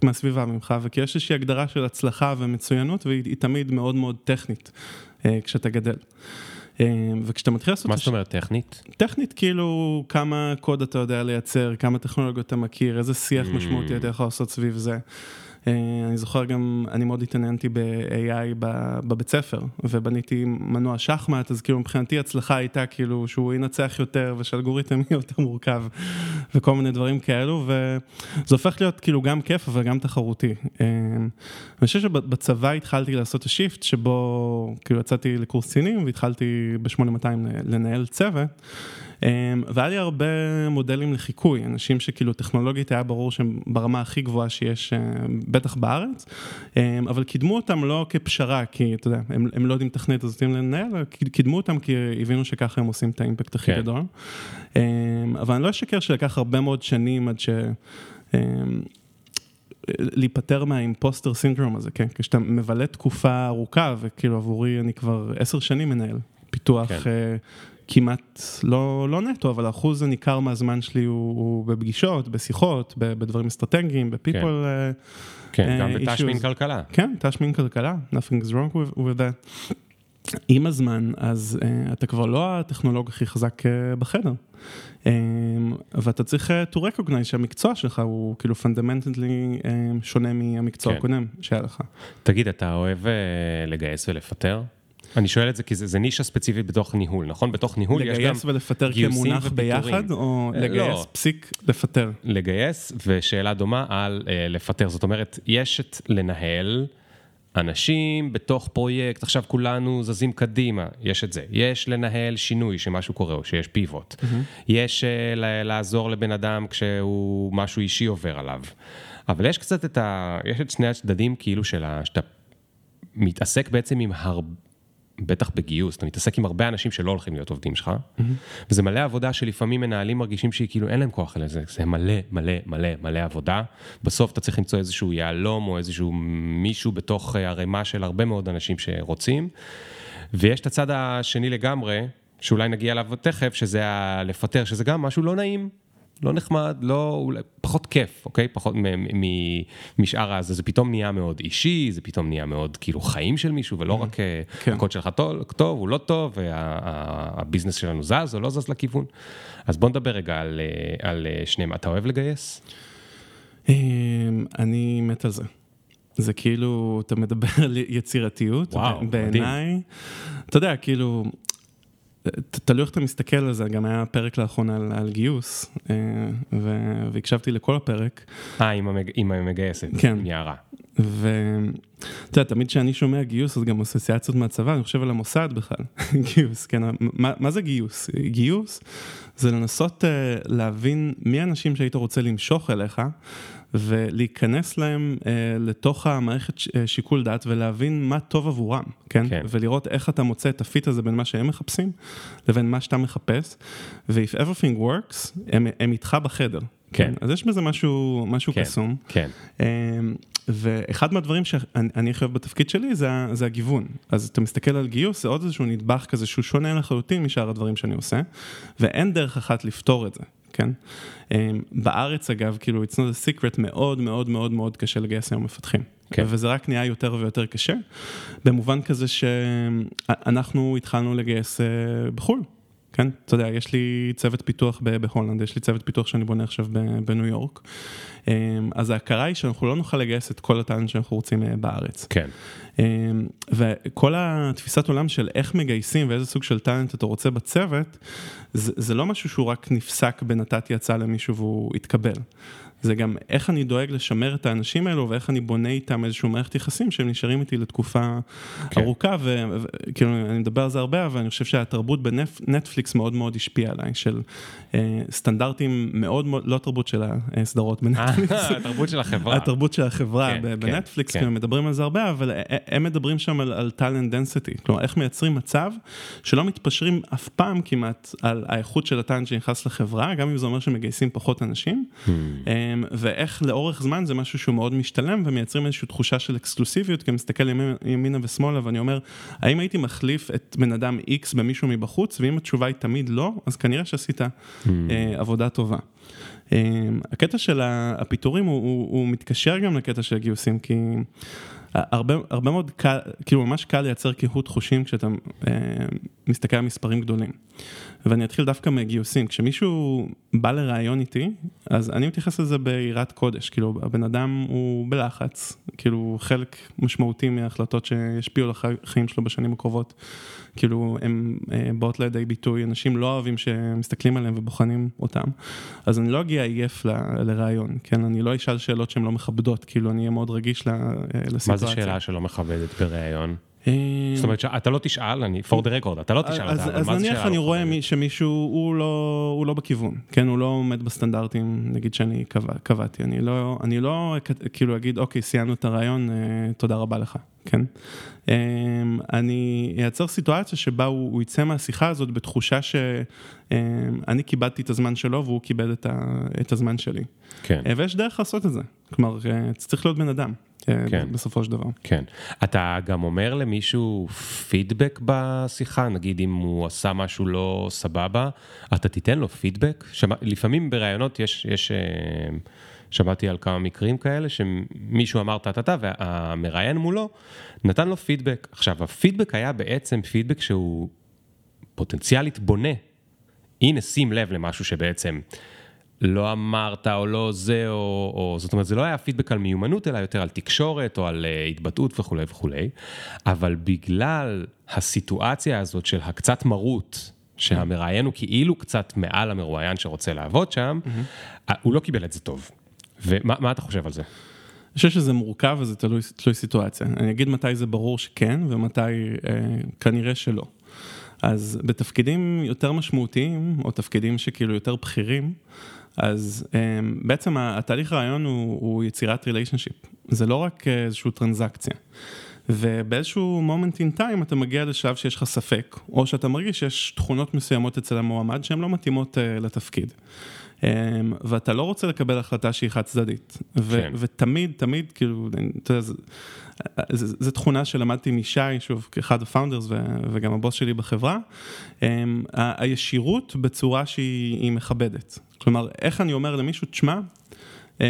מהסביבה ממך, וכי יש איזושהי הגדרה של הצלחה ומצוינות, והיא תמיד מאוד מאוד טכנית אה, כשאתה גדל. אה, וכשאתה מתחיל לעשות... מה זאת אומרת טכנית? טכנית כאילו כמה קוד אתה יודע לייצר, כמה טכנולוגיות אתה מכיר, איזה שיח Mm. משמעותי אתה יכול לעשות סביב זה. אה, אני זוכר גם, אני מאוד התעניינתי ב-AI בבית ספר, ובניתי מנוע שחמט, אז כאילו מבחינתי הצלחה הייתה כאילו שהוא ינצח יותר, ושאלגוריתם יהיה יותר מורכב, וכל מיני דברים כאלו, וזה הופך להיות כאילו גם כיף, אבל גם תחרותי. אה, אני חושב שבצבא התחלתי לעשות השיפט, שבו כאילו יצאתי לקורס קצינים, והתחלתי ב-8200 לנהל צוות. והיה לי הרבה מודלים לחיקוי, אנשים שכאילו טכנולוגית היה ברור שהם ברמה הכי גבוהה שיש, בטח בארץ, אבל קידמו אותם לא כפשרה, כי אתה יודע, הם, הם לא יודעים לתכנת אז יודעים לנהל, קידמו אותם כי הבינו שככה הם עושים את האימפקט הכי כן. גדול. אבל אני לא אשקר שלקח הרבה מאוד שנים עד ש... להיפטר מהאימפוסטר סינדרום הזה, כן? כשאתה מבלה תקופה ארוכה, וכאילו עבורי אני כבר עשר שנים מנהל פיתוח כן. כמעט לא, לא נטו, אבל האחוז הניכר מהזמן שלי הוא, הוא בפגישות, בשיחות, ב- בדברים אסטרטגיים, ב-people כן. uh, כן, גם אה, בתשמין. כלכלה. כן, תשמין כלכלה, nothing is wrong with, with that. עם הזמן, אז uh, אתה כבר לא הטכנולוג הכי חזק uh, בחדר. Um, ואתה צריך uh, to recognize שהמקצוע שלך הוא כאילו fundamentally um, שונה מהמקצוע כן. הקודם שהיה לך. תגיד, אתה אוהב אה, לגייס ולפטר? אני שואל את זה כי זה, זה נישה ספציפית בתוך ניהול, נכון? בתוך ניהול יש גם לגייס ולפטר גיוסים כמונח ופיטורים. ביחד, או אה, לגייס לא. פסיק לפטר? לגייס, ושאלה דומה על אה, לפטר. זאת אומרת, יש את לנהל אנשים בתוך פרויקט, עכשיו כולנו זזים קדימה, יש את זה. יש לנהל שינוי שמשהו קורה, או שיש פיבוט. יש אה, ל- לעזור לבן אדם כשהוא, משהו אישי עובר עליו. אבל יש קצת את ה... יש את שני הצדדים כאילו של ה... שאתה מתעסק בעצם עם הרבה... בטח בגיוס, אתה מתעסק עם הרבה אנשים שלא הולכים להיות עובדים שלך, וזה מלא עבודה שלפעמים מנהלים מרגישים שהיא כאילו אין להם כוח לזה, זה מלא מלא מלא מלא עבודה. בסוף אתה צריך למצוא איזשהו יהלום או איזשהו מישהו בתוך אה, ערימה של הרבה מאוד אנשים שרוצים. ויש את הצד השני לגמרי, שאולי נגיע אליו תכף, שזה הלפטר, שזה גם משהו לא נעים, לא נחמד, לא, אולי, פחות כיף, אוקיי? פחות משאר הזה, זה פתאום נהיה מאוד אישי, זה פתאום נהיה מאוד כאילו חיים של מישהו, ולא רק אה, כן. הקוד שלך טוב, טוב, הוא לא טוב, והביזנס שלנו זז או לא זז לכיוון. אז בוא נדבר רגע על, אה, על אה, שניהם. אתה אוהב לגייס? אני מת על זה. זה כאילו, אתה מדבר על יצירתיות, וואו. בעיניי, אתה יודע, כאילו, תלוי איך אתה מסתכל על זה, גם היה פרק לאחרונה על, על גיוס, אה, ו- והקשבתי לכל הפרק, אה, עם, המג... עם המגייסת, כן. יערה. ואתה יודע, תמיד כשאני שומע גיוס, אז גם אסוציאציות מהצבא, אני חושב על המוסד בכלל, גיוס, כן, מה, מה זה גיוס? גיוס זה לנסות uh, להבין מי האנשים שהיית רוצה למשוך אליך, ולהיכנס להם uh, לתוך המערכת ש- אה, שיקול דעת ולהבין מה טוב עבורם, כן? כן. ולראות איך אתה מוצא את הפיט הזה בין מה שהם מחפשים לבין מה שאתה מחפש, ו-if everything works, הם, הם איתך בחדר. כן. אז יש בזה משהו, משהו כן, קסום. כן. אמ, ואחד מהדברים שאני אני הכי אוהב בתפקיד שלי זה, זה הגיוון. אז אתה מסתכל על גיוס, זה עוד איזשהו נדבך כזה שהוא שונה לחלוטין משאר הדברים שאני עושה, ואין דרך אחת לפתור את זה, כן? אמ, בארץ אגב, כאילו, it's not a secret, מאוד מאוד מאוד מאוד קשה לגייס היום מפתחים. כן. וזה רק נהיה יותר ויותר קשה, במובן כזה שאנחנו התחלנו לגייס אה, בחו"ל. כן, אתה יודע, יש לי צוות פיתוח ב- בהולנד, יש לי צוות פיתוח שאני בונה עכשיו ב- בניו יורק. אמ, אז ההכרה היא שאנחנו לא נוכל לגייס את כל הטאלנט שאנחנו רוצים אה, בארץ. כן. אמ, וכל התפיסת עולם של איך מגייסים ואיזה סוג של טאלנט אתה רוצה בצוות, זה, זה לא משהו שהוא רק נפסק בנתתי הצעה למישהו והוא התקבל. זה גם איך אני דואג לשמר את האנשים האלו ואיך אני בונה איתם איזשהו מערכת יחסים שהם נשארים איתי לתקופה כן. ארוכה וכאילו אני מדבר על זה הרבה אבל אני חושב שהתרבות בנטפליקס מאוד מאוד השפיעה עליי של אה, סטנדרטים מאוד מאוד, לא התרבות של הסדרות בנטפליקס, התרבות של החברה, התרבות של החברה כן, בנטפליקס, כן, כן. מדברים על זה הרבה אבל הם מדברים שם על, על talent density, כלומר איך מייצרים מצב שלא מתפשרים אף פעם כמעט על האיכות של ה talent שנכנס לחברה גם אם זה אומר שמגייסים פחות אנשים. Hmm. אמ, ואיך לאורך זמן זה משהו שהוא מאוד משתלם ומייצרים איזושהי תחושה של אקסקלוסיביות, כי אני מסתכל ימינה, ימינה ושמאלה ואני אומר, האם הייתי מחליף את בן אדם X במישהו מבחוץ, ואם התשובה היא תמיד לא, אז כנראה שעשית mm. עבודה טובה. אה, הקטע של הפיטורים הוא, הוא, הוא מתקשר גם לקטע של הגיוסים, כי... הרבה, הרבה מאוד קל, כאילו ממש קל לייצר קהות חושים כשאתה אה, מסתכל על מספרים גדולים. ואני אתחיל דווקא מגיוסים, כשמישהו בא לראיון איתי, אז אני מתייחס לזה ביראת קודש, כאילו הבן אדם הוא בלחץ, כאילו חלק משמעותי מההחלטות שישפיעו על החיים שלו בשנים הקרובות, כאילו הן אה, באות לידי ביטוי, אנשים לא אוהבים שמסתכלים עליהם ובוחנים אותם, אז אני לא אגיע עייף ל, לראיון, כן, אני לא אשאל שאלות שהן לא מכבדות, כאילו אני אהיה מאוד רגיש לסיטואציה. מה זה שאלה שלא מכבדת בראיון? אה, זאת אומרת שאתה לא תשאל, אני for the record, אתה לא תשאל אותה? אז נניח אני רואה שמישהו, הוא לא, הוא לא בכיוון, כן, הוא לא עומד בסטנדרטים, נגיד שאני קבעתי, אני לא, אני לא כאילו אגיד, אוקיי, סיימנו את הרעיון, אה, תודה רבה לך, כן? אה, אני אייצר סיטואציה שבה הוא, יצא מהשיחה הזאת בתחושה שאני קיבלתי את הזמן שלו והוא קיבל את, הזמן שלי. כן. ויש דרך לעשות את זה, כלומר, צריך להיות בן אדם. כן. בסופו של דבר. כן. אתה גם אומר למישהו פידבק בשיחה, נגיד אם הוא עשה משהו לא סבבה, אתה תיתן לו פידבק? שמע, לפעמים בראיונות יש, יש, אה, שמעתי על כמה מקרים כאלה, שמישהו אמר טה-טה-טה והמראיין מולו נתן לו פידבק. עכשיו, הפידבק היה בעצם פידבק שהוא פוטנציאלית בונה. הנה, שים לב למשהו שבעצם... לא אמרת או לא זה, או, או זאת אומרת, זה לא היה פידבק על מיומנות, אלא יותר על תקשורת או על uh, התבטאות וכולי וכולי, אבל בגלל הסיטואציה הזאת של הקצת מרות, שהמראיין הוא כאילו קצת מעל המרואיין שרוצה לעבוד שם, mm-hmm. הוא לא קיבל את זה טוב. ומה אתה חושב על זה? אני חושב שזה מורכב וזה תלוי, תלוי סיטואציה. אני אגיד מתי זה ברור שכן ומתי אה, כנראה שלא. אז בתפקידים יותר משמעותיים, או תפקידים שכאילו יותר בכירים, אז um, בעצם התהליך רעיון הוא, הוא יצירת ריליישנשיפ, זה לא רק איזושהי טרנזקציה. ובאיזשהו moment in time אתה מגיע לשלב שיש לך ספק, או שאתה מרגיש שיש תכונות מסוימות אצל המועמד שהן לא מתאימות uh, לתפקיד. Um, ואתה לא רוצה לקבל החלטה שהיא חד צדדית. כן. ותמיד, תמיד, כאילו, אתה יודע, זו תכונה שלמדתי משי, שוב, כאחד הפאונדרס וגם הבוס שלי בחברה, um, הישירות בצורה שהיא מכבדת. כלומר, איך אני אומר למישהו, תשמע, אמ,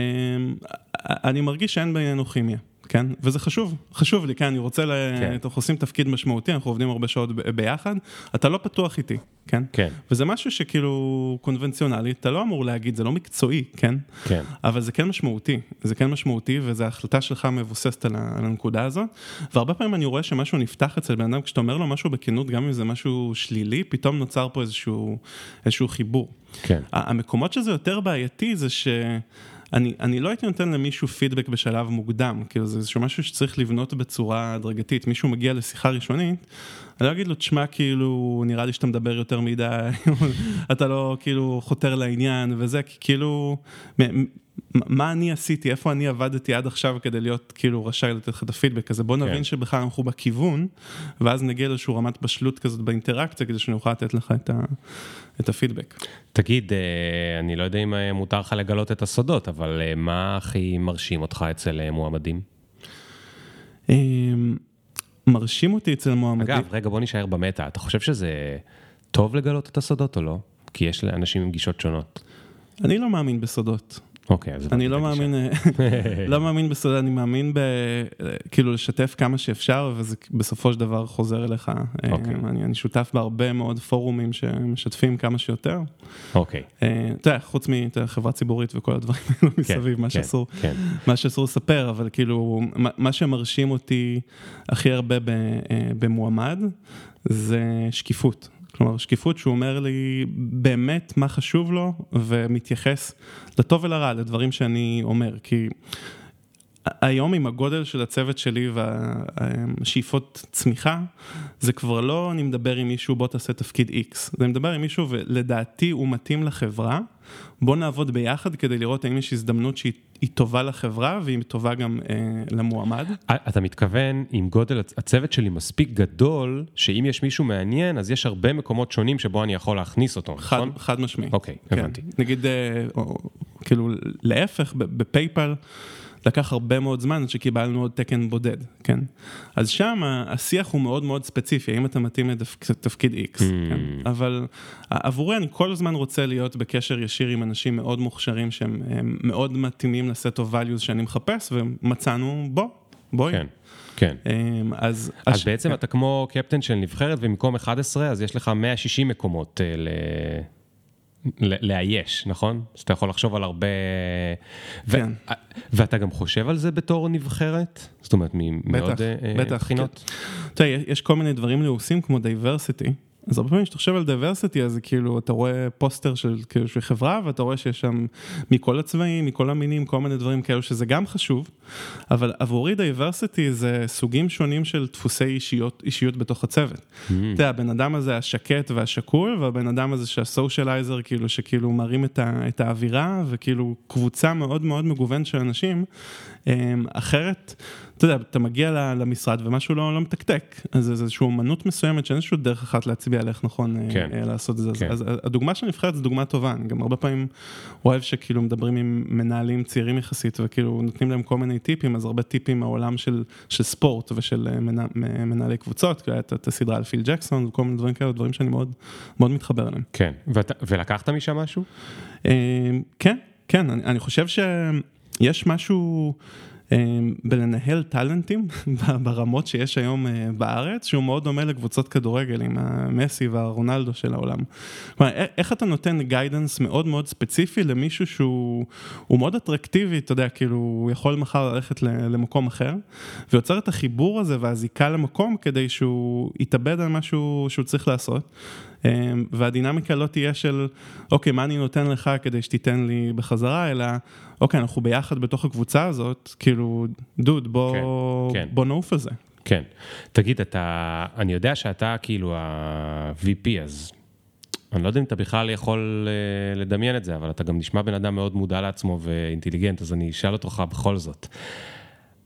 אני מרגיש שאין בינינו כימיה. כן? וזה חשוב, חשוב לי, כן, אני רוצה, כן. אנחנו עושים תפקיד משמעותי, אנחנו עובדים הרבה שעות ביחד, אתה לא פתוח איתי, כן? כן. וזה משהו שכאילו קונבנציונלי, אתה לא אמור להגיד, זה לא מקצועי, כן? כן. אבל זה כן משמעותי, זה כן משמעותי, וזו החלטה שלך מבוססת על, על הנקודה הזאת, והרבה פעמים אני רואה שמשהו נפתח אצל בן אדם, כשאתה אומר לו משהו בכנות, גם אם זה משהו שלילי, פתאום נוצר פה איזשהו, איזשהו חיבור. כן. המקומות שזה יותר בעייתי זה ש... אני, אני לא הייתי נותן למישהו פידבק בשלב מוקדם, כאילו זה איזשהו משהו שצריך לבנות בצורה הדרגתית, מישהו מגיע לשיחה ראשונית, אני לא אגיד לו, תשמע, כאילו, נראה לי שאתה מדבר יותר מדי, אתה לא כאילו חותר לעניין וזה, כאילו, מה אני עשיתי, איפה אני עבדתי עד עכשיו כדי להיות כאילו רשאי לתת לך את הפידבק הזה, בוא נבין כן. שבכלל אנחנו בכיוון, ואז נגיע לאיזושהי רמת בשלות כזאת באינטראקציה, כדי שאני אוכל לתת לך את, ה, את הפידבק. תגיד, אה, אני לא יודע אם אה, מותר לך לגלות את הסודות, אבל אה, מה הכי מרשים אותך אצל מועמדים? אמ, מרשים אותי אצל מועמדים. אגב, רגע, בוא נשאר במטה, אתה חושב שזה טוב לגלות את הסודות או לא? כי יש לאנשים עם גישות שונות. אני לא מאמין בסודות. אוקיי, אז אני לא מאמין, לא מאמין בסודה, אני מאמין ב... כאילו לשתף כמה שאפשר, וזה בסופו של דבר חוזר אליך. אוקיי. אני, אני שותף בהרבה מאוד פורומים שמשתפים כמה שיותר. אוקיי. אתה יודע, חוץ מחברה ציבורית וכל הדברים האלו כן, מסביב, מה כן, שאסור, כן. מה שאסור לספר, אבל כאילו, מה שמרשים אותי הכי הרבה במועמד, זה שקיפות. כלומר, שקיפות שהוא אומר לי באמת מה חשוב לו, ומתייחס לטוב ולרע, לדברים שאני אומר, כי... היום עם הגודל של הצוות שלי והשאיפות צמיחה, זה כבר לא אני מדבר עם מישהו בוא תעשה תפקיד X, זה מדבר עם מישהו ולדעתי הוא מתאים לחברה, בוא נעבוד ביחד כדי לראות האם יש הזדמנות שהיא טובה לחברה והיא טובה גם אה, למועמד. אתה מתכוון עם גודל הצוות שלי מספיק גדול, שאם יש מישהו מעניין אז יש הרבה מקומות שונים שבו אני יכול להכניס אותו, חד, נכון? חד משמעי. אוקיי, כן. הבנתי. נגיד, אה, או, כאילו להפך, בפייפל. לקח הרבה מאוד זמן עד שקיבלנו עוד תקן בודד, כן? אז שם השיח הוא מאוד מאוד ספציפי, האם אתה מתאים לתפקיד X, mm. כן? אבל עבורי אני כל הזמן רוצה להיות בקשר ישיר עם אנשים מאוד מוכשרים שהם מאוד מתאימים ל set of values שאני מחפש, ומצאנו בוא, בואי. כן. כן. אמ, אז, אז הש... בעצם כן. אתה כמו קפטן של נבחרת ובמקום 11 אז יש לך 160 מקומות uh, ל... לאייש, נכון? אז אתה יכול לחשוב על הרבה... כן. ו... ואתה גם חושב על זה בתור נבחרת? זאת אומרת, ממאוד בטח, בחינות? כן. תראה, יש כל מיני דברים לעושים כמו diversity. אז הרבה פעמים כשאתה על diversity, אז כאילו אתה רואה פוסטר של, כאילו, של חברה, ואתה רואה שיש שם מכל הצבעים, מכל המינים, כל מיני דברים כאלו, שזה גם חשוב, אבל עבורי diversity זה סוגים שונים של דפוסי אישיות, אישיות בתוך הצוות. Mm. אתה יודע, הבן אדם הזה השקט והשקול, והבן אדם הזה שה socializer, כאילו, שכאילו מרים את, ה, את האווירה, וכאילו קבוצה מאוד מאוד מגוונת של אנשים, אמ, אחרת, אתה יודע, אתה מגיע למשרד ומשהו לא, לא מתקתק, אז זה איזושהי אומנות מסוימת שאין איזושהי דרך אחת להצביע על איך נכון אה, כן. לעשות את זה. כן. אז, אז הדוגמה של נבחרת זו דוגמה טובה, אני גם הרבה פעמים אוהב שכאילו מדברים עם מנהלים צעירים יחסית וכאילו נותנים להם כל מיני טיפים, אז הרבה טיפים מהעולם של, של ספורט ושל אה, מנה, מנהלי קבוצות, כאילו הייתה את הסדרה על פיל ג'קסון וכל מיני דברים כאלה, דברים שאני מאוד, מאוד מתחבר אליהם. כן, ואת, ולקחת משם משהו? אה, כן, כן, אני, אני חושב שיש משהו... אמ, בלנהל טאלנטים ברמות שיש היום אה, בארץ, שהוא מאוד דומה לקבוצות כדורגל עם המסי והרונלדו של העולם. כלומר, איך אתה נותן גיידנס מאוד מאוד ספציפי למישהו שהוא מאוד אטרקטיבי, אתה יודע, כאילו, הוא יכול מחר ללכת למקום אחר, ויוצר את החיבור הזה והזיקה למקום כדי שהוא יתאבד על משהו שהוא צריך לעשות. אמ, והדינמיקה לא תהיה של, אוקיי, מה אני נותן לך כדי שתיתן לי בחזרה, אלא, אוקיי, אנחנו ביחד בתוך הקבוצה הזאת, כאילו, דוד, בוא, כן, כן. בוא נעוף על זה. כן. תגיד, אתה, אני יודע שאתה כאילו ה-VP, אז אני לא יודע אם אתה בכלל יכול אה, לדמיין את זה, אבל אתה גם נשמע בן אדם מאוד מודע לעצמו ואינטליגנט, אז אני אשאל אותך בכל זאת.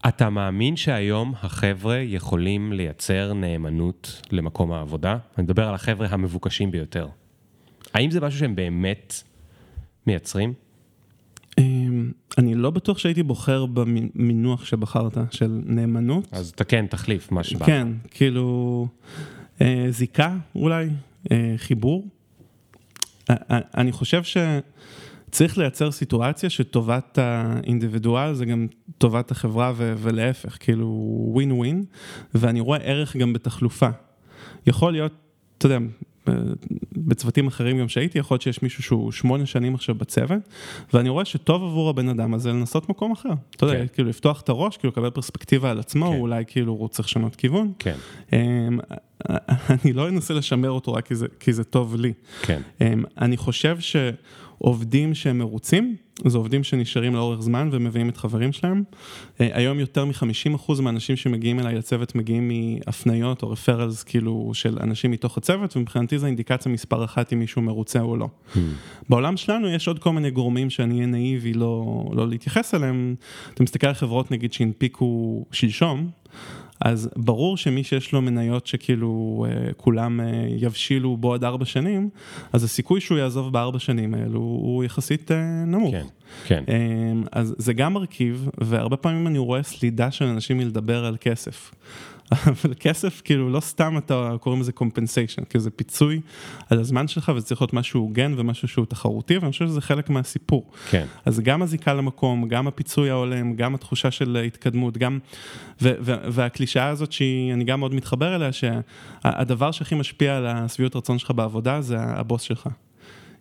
אתה מאמין שהיום החבר'ה יכולים לייצר נאמנות למקום העבודה? אני מדבר על החבר'ה המבוקשים ביותר. האם זה משהו שהם באמת מייצרים? אמ, אני לא בטוח שהייתי בוחר במינוח שבחרת, של נאמנות. אז אתה כן, תחליף מה שבא. כן, כאילו, אה, זיקה אולי, אה, חיבור. אני חושב ש... צריך לייצר סיטואציה שטובת האינדיבידואל זה גם טובת החברה ו- ולהפך, כאילו ווין ווין, ואני רואה ערך גם בתחלופה. יכול להיות, אתה יודע, בצוותים אחרים גם שהייתי, יכול להיות שיש מישהו שהוא שמונה שנים עכשיו בצוות, ואני רואה שטוב עבור הבן אדם הזה לנסות מקום אחר. אתה יודע, כן. כאילו לפתוח את הראש, כאילו לקבל פרספקטיבה על עצמו, כן. אולי כאילו הוא צריך לשנות כיוון. כן. אמ, אני לא אנסה לשמר אותו רק כי זה, כי זה טוב לי. כן. אמ, אני חושב ש... עובדים שהם מרוצים, זה עובדים שנשארים לאורך זמן ומביאים את חברים שלהם. אה, היום יותר מ-50% מהאנשים שמגיעים אליי לצוות מגיעים מהפניות או רפרלס כאילו של אנשים מתוך הצוות, ומבחינתי זו אינדיקציה מספר אחת אם מישהו מרוצה או לא. Hmm. בעולם שלנו יש עוד כל מיני גורמים שאני אהיה נאיבי לא, לא להתייחס אליהם. אתה מסתכל על חברות נגיד שהנפיקו שלשום. אז ברור שמי שיש לו מניות שכאילו אה, כולם אה, יבשילו בעוד ארבע שנים, אז הסיכוי שהוא יעזוב בארבע שנים האלו הוא יחסית אה, נמוך. כן, כן. אז זה גם מרכיב, והרבה פעמים אני רואה סלידה של אנשים מלדבר על כסף. אבל כסף, כאילו, לא סתם אתה קוראים לזה compensation, כי זה פיצוי על הזמן שלך, וזה צריך להיות משהו הוגן ומשהו שהוא תחרותי, ואני חושב שזה חלק מהסיפור. כן. אז גם הזיקה למקום, גם הפיצוי ההולם, גם התחושה של התקדמות, גם... והקלישאה הזאת שאני גם מאוד מתחבר אליה, שהדבר שהכי משפיע על השביעות רצון שלך בעבודה זה הבוס שלך.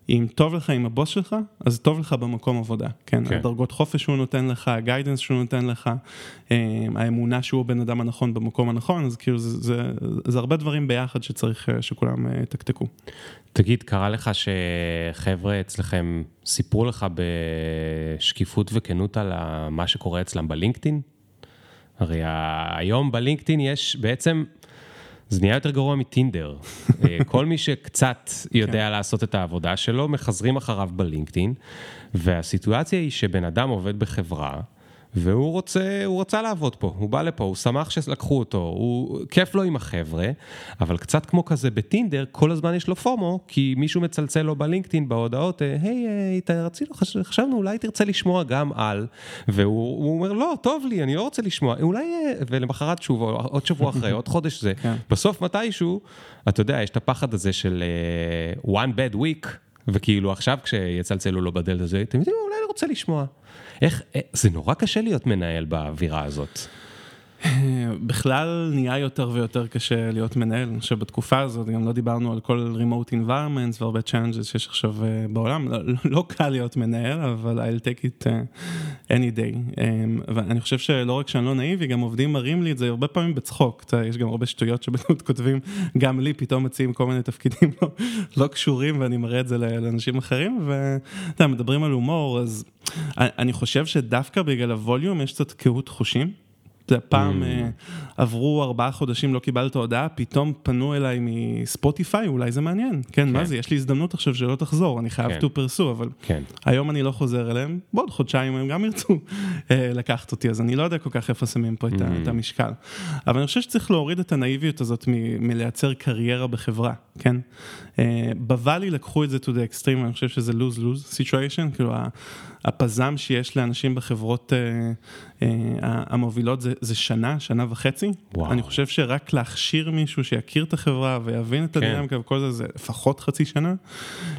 אם טוב לך עם הבוס שלך, אז טוב לך במקום עבודה, כן? כן. הדרגות חופש שהוא נותן לך, הגיידנס שהוא נותן לך, אה, האמונה שהוא הבן אדם הנכון במקום הנכון, אז כאילו זה, זה, זה הרבה דברים ביחד שצריך אה, שכולם יתקתקו. תגיד, קרה לך שחבר'ה אצלכם סיפרו לך בשקיפות וכנות על מה שקורה אצלם בלינקדאין? הרי היום בלינקדאין יש בעצם... זה נהיה יותר גרוע מטינדר. אה, כל מי שקצת יודע כן. לעשות את העבודה שלו, מחזרים אחריו בלינקדאין, והסיטואציה היא שבן אדם עובד בחברה, והוא רוצה, הוא רצה לעבוד פה, הוא בא לפה, הוא שמח שלקחו אותו, הוא, כיף לו עם החבר'ה, אבל קצת כמו כזה בטינדר, כל הזמן יש לו פומו, כי מישהו מצלצל לו בלינקדאין בהודעות, היי, hey, hey, רצינו, חשבנו, אולי תרצה לשמוע גם על, והוא אומר, לא, טוב לי, אני לא רוצה לשמוע, אולי, ולמחרת שוב, עוד שבוע אחרי, עוד חודש זה, כן. בסוף מתישהו, אתה יודע, יש את הפחד הזה של uh, one bad week, וכאילו עכשיו כשיצלצלו לו בדלת הזה, אתם יודעים, אולי אני רוצה לשמוע. איך, אה, זה נורא קשה להיות מנהל באווירה הזאת. בכלל נהיה יותר ויותר קשה להיות מנהל, אני חושב בתקופה הזאת, גם לא דיברנו על כל remote environments והרבה challenges שיש עכשיו uh, בעולם, לא, לא קל להיות מנהל, אבל I'll take it uh, any day. Um, ואני חושב שלא רק שאני לא נאיבי, גם עובדים מראים לי את זה הרבה פעמים בצחוק, יש גם הרבה שטויות שבנות כותבים, גם לי פתאום מציעים כל מיני תפקידים לא, לא קשורים ואני מראה את זה לאנשים אחרים, ואתה מדברים על הומור, אז אני חושב שדווקא בגלל הווליום יש קצת קהות חושים. אתה פעם mm. אה, עברו ארבעה חודשים, לא קיבלת הודעה, פתאום פנו אליי מספוטיפיי, אולי זה מעניין. כן, מה כן. זה, יש לי הזדמנות עכשיו שלא תחזור, אני חייב כן. to pursue, אבל כן. היום אני לא חוזר אליהם, בעוד חודשיים הם גם ירצו אה, לקחת אותי, אז אני לא יודע כל כך איפה שמים פה את mm. המשקל. אבל אני חושב שצריך להוריד את הנאיביות הזאת מלייצר קריירה בחברה, כן? אה, בוואלי לקחו את זה to the extreme, אני חושב שזה lose-lose situation, כאילו הפזם שיש לאנשים בחברות המובילות זה זה שנה, שנה וחצי. וואו. אני חושב שרק להכשיר מישהו שיכיר את החברה ויבין את כן. הדינמיקה וכל זה, זה לפחות חצי שנה.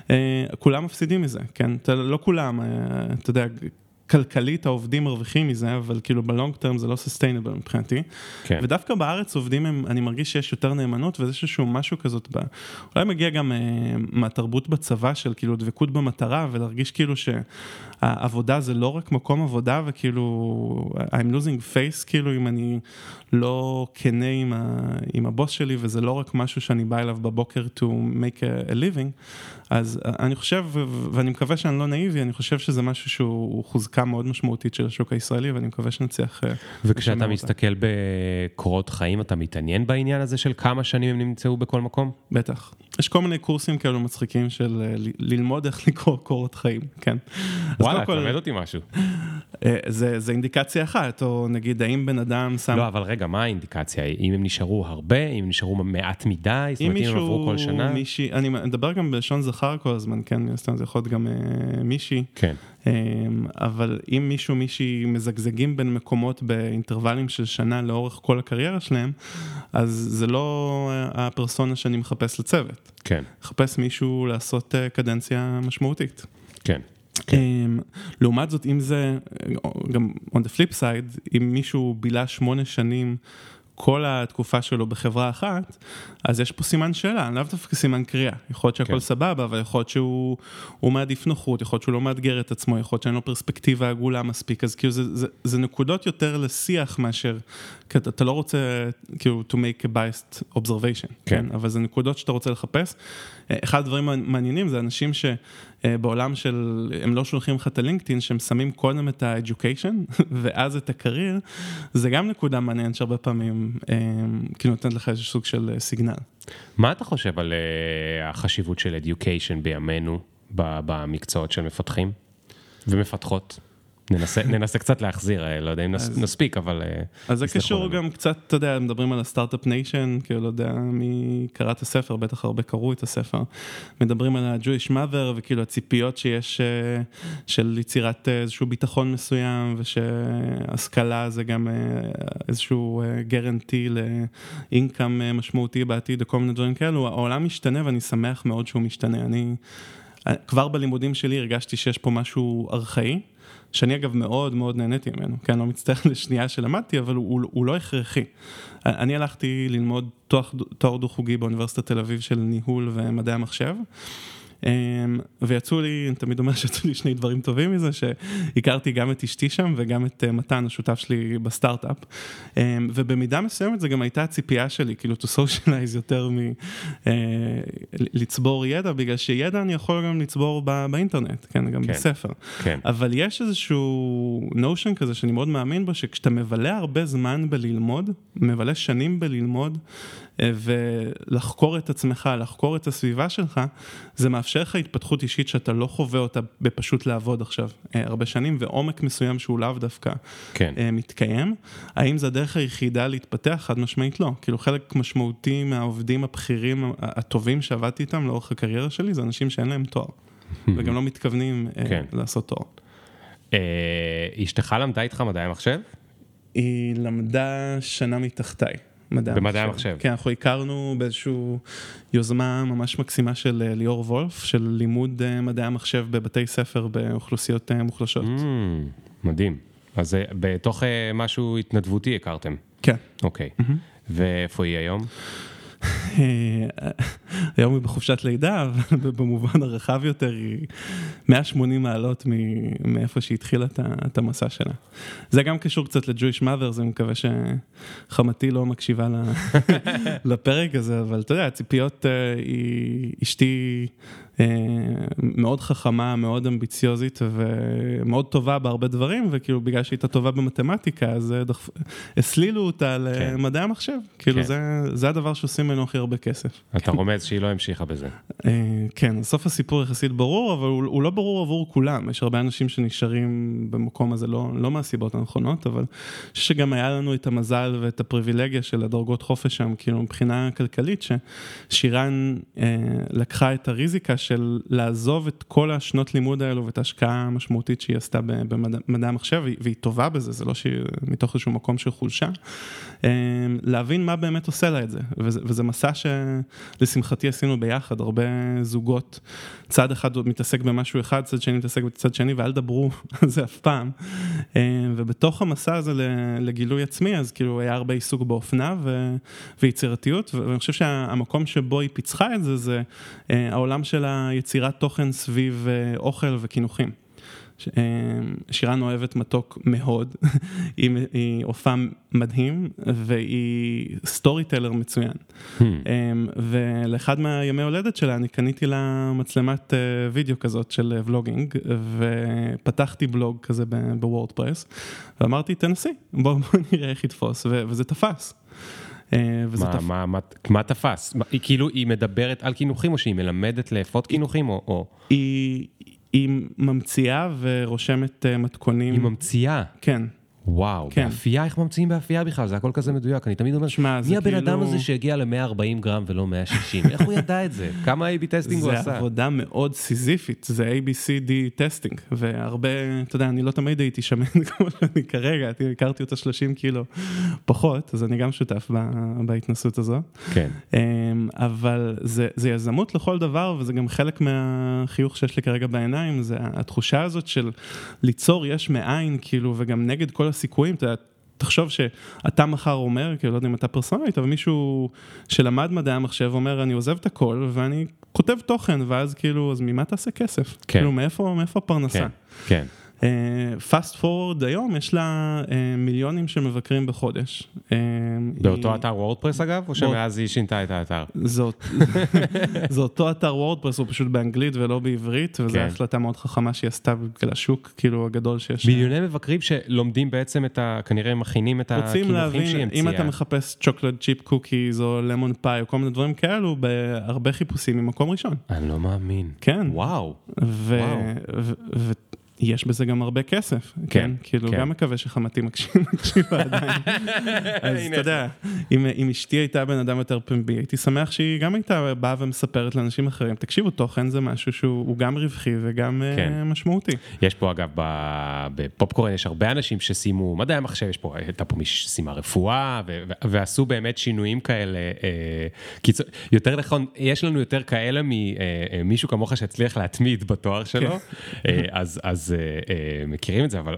אה, כולם מפסידים מזה, כן? לא כולם, אה, אתה יודע, כלכלית העובדים מרוויחים מזה, אבל כאילו בלונג טרם זה לא סוסטיינבל מבחינתי. כן. ודווקא בארץ עובדים הם, אני מרגיש שיש יותר נאמנות ויש איזשהו משהו כזאת, ב... אולי מגיע גם אה, מהתרבות בצבא של כאילו דבקות במטרה ולהרגיש כאילו שהעבודה זה לא רק מקום עבודה וכאילו I'm losing face כאילו אם אני לא כנה עם, ה, עם הבוס שלי וזה לא רק משהו שאני בא אליו בבוקר to make a, a living, אז אני חושב ואני מקווה שאני לא נאיבי, אני חושב שזה משהו שהוא חוזק. חוזקה מאוד משמעותית של השוק הישראלי, ואני מקווה שנצליח... אה, וכשאתה מסתכל בקורות חיים, אתה מתעניין בעניין הזה של כמה שנים הם נמצאו בכל מקום? בטח. יש כל מיני קורסים כאלו מצחיקים של אה, ללמוד איך לקרוא קורות חיים, כן. וואלה, תלמד אותי משהו. אה, זה, זה אינדיקציה אחת, או נגיד האם בן אדם שם... לא, אבל רגע, מה האינדיקציה? אם הם נשארו הרבה, אם הם נשארו מעט מדי, זאת אומרת, אם הם עברו כל שנה? מישהי, אני מדבר גם בלשון זכר כל הזמן, כן, זה יכול להיות גם אה, מישהי. כן. אה, אבל אם מישהו, מישהי מזגזגים בין מקומות באינטרוולים של שנה לאורך כל הקריירה שלהם, אז זה לא הפרסונה שאני מחפש לצוות. כן. מחפש מישהו לעשות אה, קדנציה משמעותית. כן. כן. אמ, לעומת זאת, אם זה, גם on the flip side, אם מישהו בילה שמונה שנים כל התקופה שלו בחברה אחת, אז יש פה סימן שאלה, לאו דווקא סימן קריאה. יכול להיות שהכל כן. סבבה, אבל יכול להיות שהוא מעדיף נוחות, יכול להיות שהוא לא מאתגר את עצמו, יכול להיות שאין לו פרספקטיבה עגולה מספיק, אז כאילו זה, זה, זה נקודות יותר לשיח מאשר, כי אתה, אתה לא רוצה כאילו to make a biased observation, כן. כן? אבל זה נקודות שאתה רוצה לחפש. אחד הדברים המעניינים זה אנשים שבעולם של, הם לא שולחים לך את הלינקדאין, שהם שמים קודם את ה-education ואז את הקרייר, זה גם נקודה מעניינת שהרבה פעמים כאילו נותנת לך איזה סוג של סיגנל. מה אתה חושב על החשיבות של education בימינו במקצועות של מפתחים ומפתחות? ננסה, ננסה קצת להחזיר, אה, לא יודע אם אז, נספיק, אבל... אה, אז זה קשור גם קצת, אתה יודע, מדברים על ה Start-Up Nation, כאילו, לא יודע מי קרא את הספר, בטח הרבה קראו את הספר. מדברים על ה-Jewish mother, וכאילו הציפיות שיש אה, של יצירת איזשהו ביטחון מסוים, ושהשכלה זה גם איזשהו guarantee ל income משמעותי בעתיד, וכל מיני דברים כאלו. העולם משתנה ואני שמח מאוד שהוא משתנה. אני... כבר בלימודים שלי הרגשתי שיש פה משהו ארכאי. שאני אגב מאוד מאוד נהניתי ממנו, כן, לא מצטער לשנייה שלמדתי, אבל הוא, הוא לא הכרחי. אני הלכתי ללמוד תואר, דו-חוגי באוניברסיטת תל אביב של ניהול ומדעי המחשב, ויצאו לי, אני תמיד אומר שיצאו לי שני דברים טובים מזה, שהכרתי גם את אשתי שם וגם את אה, מתן, השותף שלי בסטארט-אפ. אמ, ובמידה מסוימת זה גם הייתה הציפייה שלי, כאילו to socialize יותר מלצבור אה, ידע, בגלל שידע אני יכול גם לצבור באינטרנט, כן, גם כן, בספר. כן. אבל יש איזשהו נושן כזה שאני מאוד מאמין בו, שכשאתה מבלה הרבה זמן בללמוד, מבלה שנים בללמוד, ולחקור את עצמך, לחקור את הסביבה שלך, זה מאפשר לך התפתחות אישית שאתה לא חווה אותה בפשוט לעבוד עכשיו אה, הרבה שנים, ועומק מסוים שהוא לאו דווקא כן. אה, מתקיים. האם זה הדרך היחידה להתפתח? חד משמעית לא. כאילו חלק משמעותי מהעובדים הבכירים הטובים שעבדתי איתם לאורך הקריירה שלי, זה אנשים שאין להם תואר, וגם לא מתכוונים אה, כן. לעשות תואר. אשתך למדה איתך מדעי המחשב? היא למדה שנה מתחתיי. מדעי המחשב. במדעי המחשב. כן, אנחנו הכרנו באיזושהי יוזמה ממש מקסימה של אה, ליאור וולף, של לימוד אה, מדעי המחשב בבתי ספר באוכלוסיות אה, מוחלשות. Mm, מדהים. אז בתוך משהו התנדבותי הכרתם. כן. אוקיי. Mm-hmm. ואיפה היא היום? היום היא בחופשת לידה, אבל במובן הרחב יותר היא 180 מעלות מאיפה שהיא התחילה את המסע שלה. זה גם קשור קצת ל-Jewish Mothers, אני מקווה שחמתי לא מקשיבה לפרק הזה, אבל אתה יודע, הציפיות, אה, אשתי אה, מאוד חכמה, מאוד אמביציוזית ומאוד טובה בהרבה דברים, וכאילו בגלל שהיא הייתה טובה במתמטיקה, אז אה, דחפ... הסלילו אותה כן. למדעי המחשב. כאילו כן. זה, זה הדבר שעושים ממנו הכי הרבה כסף. אתה כן. רומז שהיא לא המשיכה בזה. אה, כן, סוף הסיפור יחסית ברור, אבל הוא, הוא לא ברור עבור כולם. יש הרבה אנשים שנשארים במקום הזה לא, לא מהסיבות הנכונות, אבל אני חושב שגם היה לנו את המזל ואת הפריבילגיה של הדרגות חופש שם, כאילו מבחינה כלכלית, ששירן אה, לקחה את הריזיקה של לעזוב את כל השנות לימוד האלו ואת ההשקעה המשמעותית שהיא עשתה במדעי המחשב, והיא טובה בזה, זה לא שהיא מתוך איזשהו מקום של חולשה, אמ, להבין מה באמת עושה לה את זה, וזה, וזה מסע שלשמחתי עשינו ביחד, הרבה זוגות, צד אחד מתעסק במשהו אחד, צד שני מתעסק בצד שני, ואל דברו על זה אף פעם, אמ, ובתוך המסע הזה לגילוי עצמי, אז כאילו היה הרבה עיסוק באופנה ו, ויצירתיות, ואני חושב שהמקום שבו היא פיצחה את זה, זה אה, העולם של יצירת תוכן סביב אה, אוכל וקינוחים. אה, שירן אוהבת מתוק מאוד, היא אופה מדהים והיא storyteller מצוין. Hmm. אה, ולאחד מהימי הולדת שלה אני קניתי לה מצלמת וידאו כזאת של vlogging ופתחתי בלוג כזה בוורדפרס ואמרתי תנסי בוא, בוא נראה איך יתפוס וזה תפס. אה, וזה מה, תפ... מה, מה, מה תפס? היא כאילו, היא מדברת על קינוחים, או שהיא מלמדת לאפות קינוחים, או... או... היא, היא ממציאה ורושמת אה, מתכונים. היא ממציאה? כן. וואו, כן. באפייה, איך ממציאים באפייה בכלל? זה הכל כזה מדויק. אני תמיד אומר, שמה, מי הבן כאילו... אדם הזה שהגיע ל-140 גרם ולא 160? איך הוא ידע את זה? כמה A-B testing הוא עשה? זה עבודה מאוד סיזיפית, זה ABCD טסטינג, והרבה, אתה יודע, אני לא תמיד הייתי שמן כמו שאני כרגע, הכרתי אותה 30 קילו פחות, אז אני גם שותף בהתנסות הזו. כן. אמ, אבל זה, זה יזמות לכל דבר, וזה גם חלק מהחיוך שיש לי כרגע בעיניים, זה התחושה הזאת של ליצור יש מאין, כאילו, וגם נגד כל הסיכויים, אתה יודע, תחשוב שאתה מחר אומר, כאילו לא יודע אם אתה personally, אבל מישהו שלמד מדעי המחשב אומר, אני עוזב את הכל ואני כותב תוכן, ואז כאילו, אז ממה תעשה כסף? כן. כאילו, מאיפה, מאיפה הפרנסה? כן, כן. fast uh, forward היום יש לה uh, מיליונים של מבקרים בחודש. Uh, באותו היא... אתר וורדפרס אגב, או שמאז היא שינתה את האתר? זאת, זה אותו אתר וורדפרס, הוא פשוט באנגלית ולא בעברית, וזו כן. החלטה מאוד חכמה שהיא עשתה בגלל השוק כאילו הגדול שיש. מיליוני מבקרים שלומדים בעצם את ה... כנראה מכינים את הקינוחים שהיא המציאה. רוצים להבין, אם אתה מחפש chocolate chip cookies או lemon pie או כל מיני דברים כאלו, בהרבה חיפושים במקום ראשון. אני לא מאמין. כן. וואו. ו... וואו. ו... ו... יש בזה גם הרבה כסף, כן, כן? כאילו כן. גם מקווה שחמתי מקשיבה עדיין. אז אתה יודע, אם, אם אשתי הייתה בן אדם יותר פומבי, הייתי שמח שהיא גם הייתה באה ומספרת לאנשים אחרים, תקשיבו, תוכן זה משהו שהוא גם רווחי וגם אה, כן. uh, משמעותי. יש פה אגב, בפופקורן יש הרבה אנשים שסיימו מדעי המחשב, יש פה, הייתה פה מי שסיימה רפואה, ו- ו- ועשו באמת שינויים כאלה, אה, קיצור, יותר נכון, יש לנו יותר כאלה ממישהו אה, כמוך שהצליח להתמיד בתואר שלו, אז, אז אז uh, uh, מכירים את זה, אבל,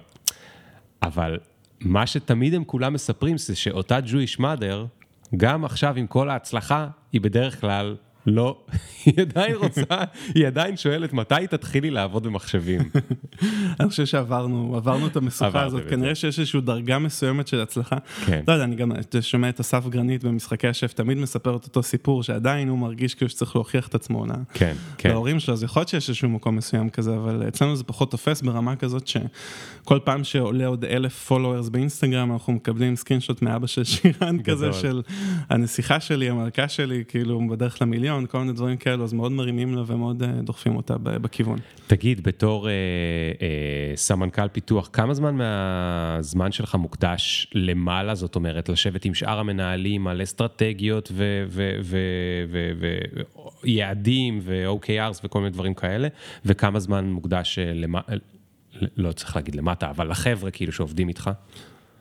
אבל מה שתמיד הם כולם מספרים זה שאותה Jewish mother, גם עכשיו עם כל ההצלחה, היא בדרך כלל לא, היא עדיין רוצה, היא עדיין שואלת מתי תתחיל לעבוד במחשבים. אני חושב שעברנו, עברנו את המשוכה הזאת, כנראה שיש איזושהי דרגה מסוימת של הצלחה. כן. לא יודע, אני גם שומע את אסף גרנית במשחקי השף, תמיד מספר את אותו סיפור, שעדיין הוא מרגיש כאילו שצריך להוכיח את עצמו כן, כן. להורים שלו, אז יכול להיות שיש איזשהו מקום מסוים כזה, אבל אצלנו זה פחות תופס ברמה כזאת שכל פעם שעולה עוד אלף followers באינסטגרם, אנחנו מקבלים screenshot מאבא של שירן כזה, של הנסיכה שלי, המלכה שלי, כאילו בדרך למיליון, כל מיני דברים כאלו, אז מאוד מרימים לה ומאוד אה, דוחפים אותה בכיוון. תגיד, בתור אה, אה, סמנכ"ל פיתוח, כמה זמן מהזמן שלך מוקדש למעלה, זאת אומרת, לשבת עם שאר המנהלים על אסטרטגיות ויעדים ו-OKRs וכל מיני דברים כאלה, וכמה זמן מוקדש אה, למעלה, לא צריך להגיד למטה, אבל לחבר'ה כאילו שעובדים איתך?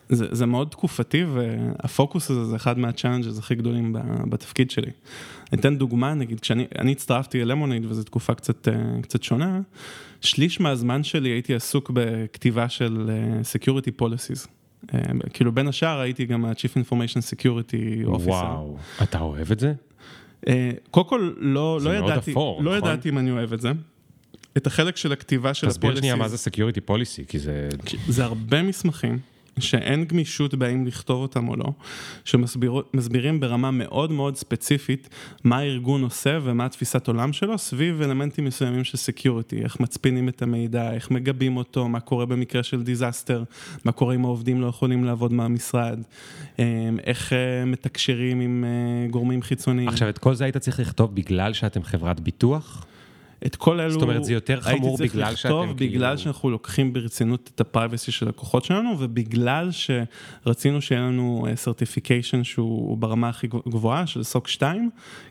זה, זה מאוד תקופתי והפוקוס הזה זה אחד מה-changes הכי גדולים בתפקיד שלי. אתן דוגמה, נגיד, כשאני הצטרפתי ללמונייד וזו תקופה קצת, אה, קצת שונה, שליש מהזמן שלי הייתי עסוק בכתיבה של אה, Security Policies. אה, כאילו בין השאר הייתי גם ה-Chief Information Security Officer. וואו, אתה אוהב את זה? קודם כל לא, לא ידעתי, אפור, לא נכון? ידעתי אם אני אוהב את זה. את החלק של הכתיבה של ה-policies. תסביר שנייה מה זה Security Policy, כי זה... זה הרבה מסמכים. שאין גמישות בהאם לכתוב אותם או לא, שמסבירים ברמה מאוד מאוד ספציפית מה הארגון עושה ומה התפיסת עולם שלו סביב אלמנטים מסוימים של security, איך מצפינים את המידע, איך מגבים אותו, מה קורה במקרה של disaster, מה קורה אם העובדים לא יכולים לעבוד מהמשרד, אמ, איך אה, מתקשרים עם אה, גורמים חיצוניים. עכשיו את כל זה היית צריך לכתוב בגלל שאתם חברת ביטוח? את כל אלו, זאת אומרת זה יותר חמור בגלל שאתם כאילו... בגלל שאנחנו לוקחים ברצינות את ה-privacy של לקוחות שלנו, ובגלל שרצינו שיהיה לנו certification אה, שהוא ברמה הכי גבוהה של SOC 2,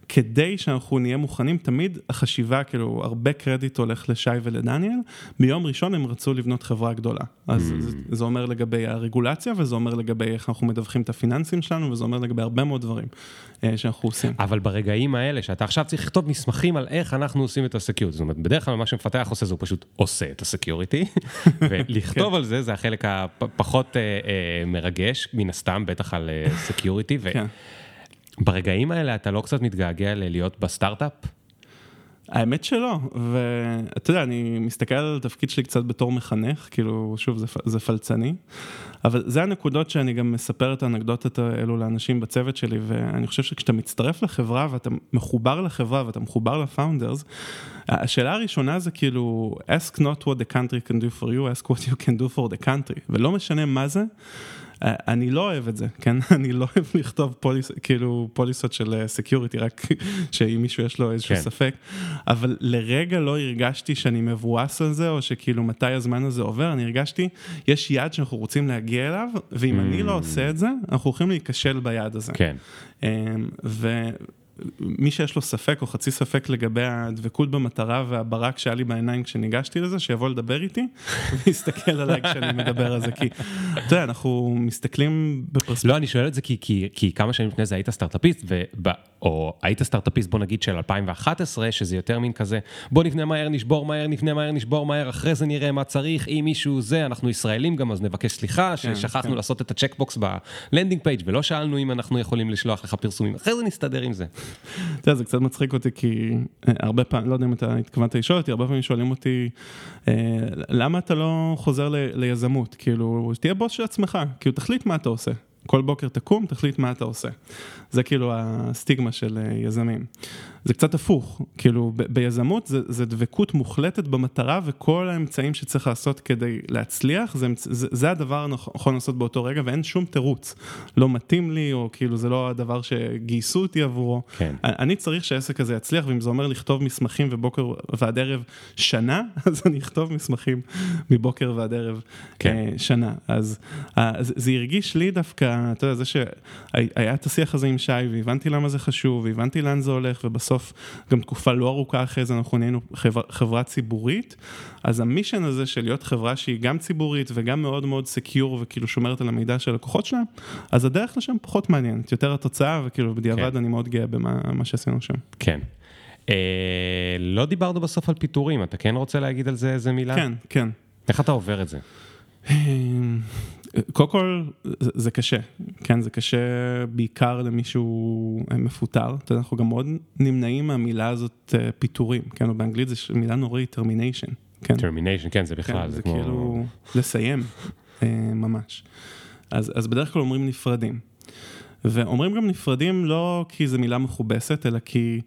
כדי שאנחנו נהיה מוכנים, תמיד החשיבה, כאילו, הרבה קרדיט הולך לשי ולדניאל, מיום ראשון הם רצו לבנות חברה גדולה. אז mm. זה, זה אומר לגבי הרגולציה, וזה אומר לגבי איך אנחנו מדווחים את הפיננסים שלנו, וזה אומר לגבי הרבה מאוד דברים אה, שאנחנו עושים. אבל ברגעים האלה, שאתה עכשיו צריך לכתוב מסמכים על איך אנחנו עושים את ה-security, זאת אומרת, בדרך כלל מה שמפתח עושה זה הוא פשוט עושה את ה-security, ולכתוב כן. על זה, זה החלק הפחות אה, אה, מרגש, מן הסתם, בטח על security. כן. ברגעים האלה אתה לא קצת מתגעגע ללהיות בסטארט-אפ? האמת שלא, ואתה יודע, אני מסתכל על התפקיד שלי קצת בתור מחנך, כאילו, שוב, זה, זה פלצני, אבל זה הנקודות שאני גם מספר את האנקדוטות האלו לאנשים בצוות שלי, ואני חושב שכשאתה מצטרף לחברה ואתה מחובר לחברה ואתה מחובר ל-founders, השאלה הראשונה זה כאילו, ask not what the country can do for you, ask what you can do for the country, ולא משנה מה זה. אה, אני לא אוהב את זה, כן? אני לא אוהב לכתוב פוליס, כאילו פוליסות של security, אה, רק שאם מישהו יש לו איזשהו כן. ספק, אבל לרגע לא הרגשתי שאני מבואס על זה, או שכאילו מתי הזמן הזה עובר, אני הרגשתי, יש יעד שאנחנו רוצים להגיע אליו, ואם mm. אני לא mm. עושה את זה, אנחנו הולכים להיכשל ביעד הזה. כן. אמ, ו... מי שיש לו ספק או חצי ספק לגבי הדבקות במטרה והברק שהיה לי בעיניים כשניגשתי לזה, שיבוא לדבר איתי ויסתכל עליי כשאני מדבר על זה, כי אתה יודע, אנחנו מסתכלים בפרספקטיבה. לא, אני שואל את זה כי, כי, כי כמה שנים לפני זה היית סטארט-אפיסט, או היית סטארט-אפיסט בוא נגיד של 2011, שזה יותר מין כזה, בוא נבנה מהר, נשבור מהר, נבנה מהר, נשבור מהר, אחרי זה נראה מה צריך, אם מישהו זה, אנחנו ישראלים גם, אז נבקש סליחה, כן, ששכחנו כן. לעשות את ה-checkbox ב-landing page ולא שאלנו אם אנחנו יכולים לשלוח לך פרסומים, אחרי זה נסתדר עם זה. אתה יודע, זה קצת מצחיק אותי, כי אה, הרבה פעמים, לא יודע אם אתה התכוונת לשאול אותי, הרבה פעמים שואלים אותי, אה, למה אתה לא חוזר ליזמות? כאילו, תהיה בוס של עצמך, כאילו, תחליט מה אתה עושה. כל בוקר תקום, תחליט מה אתה עושה. זה כאילו הסטיגמה של אה, יזמים. זה קצת הפוך, כאילו ב- ביזמות זה, זה דבקות מוחלטת במטרה וכל האמצעים שצריך לעשות כדי להצליח, זה, זה, זה הדבר הנכון לעשות באותו רגע ואין שום תירוץ. לא מתאים לי, או כאילו זה לא הדבר שגייסו אותי עבורו. כן. אני צריך שהעסק הזה יצליח, ואם זה אומר לכתוב מסמכים ובוקר ועד ערב שנה, אז אני אכתוב מסמכים מבוקר ועד ערב כן. אה, שנה. אז זה, זה הרגיש לי דווקא, אתה יודע, זה שהיה את השיח הזה עם שי, והבנתי למה זה חשוב, והבנתי לאן זה הולך, ובסוף גם תקופה לא ארוכה אחרי זה אנחנו נהיינו חבר, חברה ציבורית, אז המישן הזה של להיות חברה שהיא גם ציבורית וגם מאוד מאוד סקיור וכאילו שומרת על של הלקוחות שלה, אז הדרך לשם פחות מעניינת, יותר התוצאה, וכאילו בדיעבד כן. אני מאוד גאה במה שעשינו שם. כן. אה, לא דיברנו בסוף על פיטורים, אתה כן רוצה להגיד על זה איזה מילה? כן, כן. איך אתה עובר את זה? אה, קודם כל, זה, זה קשה, כן, זה קשה בעיקר למישהו מפוטר, אתה יודע, אנחנו גם מאוד נמנעים מהמילה הזאת פיטורים, כן, או באנגלית זו מילה נוראית, termination. כן. termination, כן, זה בכלל, כן, זה, זה כמו... כאילו לסיים, ממש. אז, אז בדרך כלל אומרים נפרדים. ואומרים גם נפרדים לא כי זו מילה מכובסת, אלא כי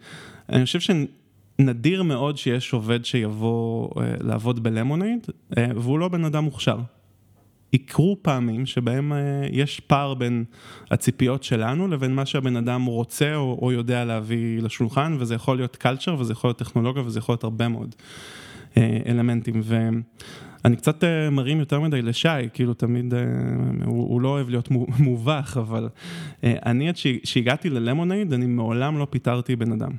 אני חושב שנדיר מאוד שיש עובד שיבוא אה, לעבוד בלמונייד, אה, והוא לא בן אדם מוכשר. יקרו פעמים שבהם אה, יש פער בין הציפיות שלנו לבין מה שהבן אדם רוצה או, או יודע להביא לשולחן, וזה יכול להיות קלצ'ר וזה יכול להיות טכנולוגיה וזה יכול להיות הרבה מאוד אה, אלמנטים. ו... אני קצת uh, מרים יותר מדי לשי, כאילו תמיד, הוא, הוא לא אוהב להיות מובך, אבל אני עד שהגעתי ללמונייד, אני מעולם לא פיטרתי בן אדם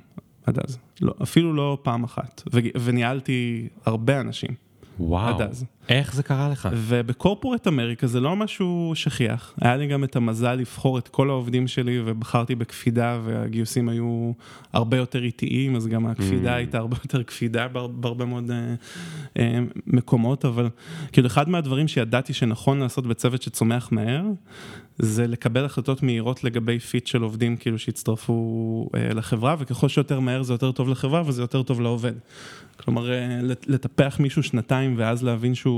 עד אז, לא, אפילו לא פעם אחת, ו, וניהלתי הרבה אנשים. וואו, עד אז. איך זה קרה לך? ובקורפורט אמריקה זה לא משהו שכיח. היה לי גם את המזל לבחור את כל העובדים שלי ובחרתי בקפידה והגיוסים היו הרבה יותר איטיים, אז גם הקפידה mm. הייתה הרבה יותר קפידה בהרבה מאוד אה, אה, מקומות, אבל כאילו אחד מהדברים שידעתי שנכון לעשות בצוות שצומח מהר, זה לקבל החלטות מהירות לגבי fit של עובדים כאילו שהצטרפו אה, לחברה, וככל שיותר מהר זה יותר טוב לחברה וזה יותר טוב לעובד. כלומר, אה, לטפח מישהו שנתיים ואז להבין שהוא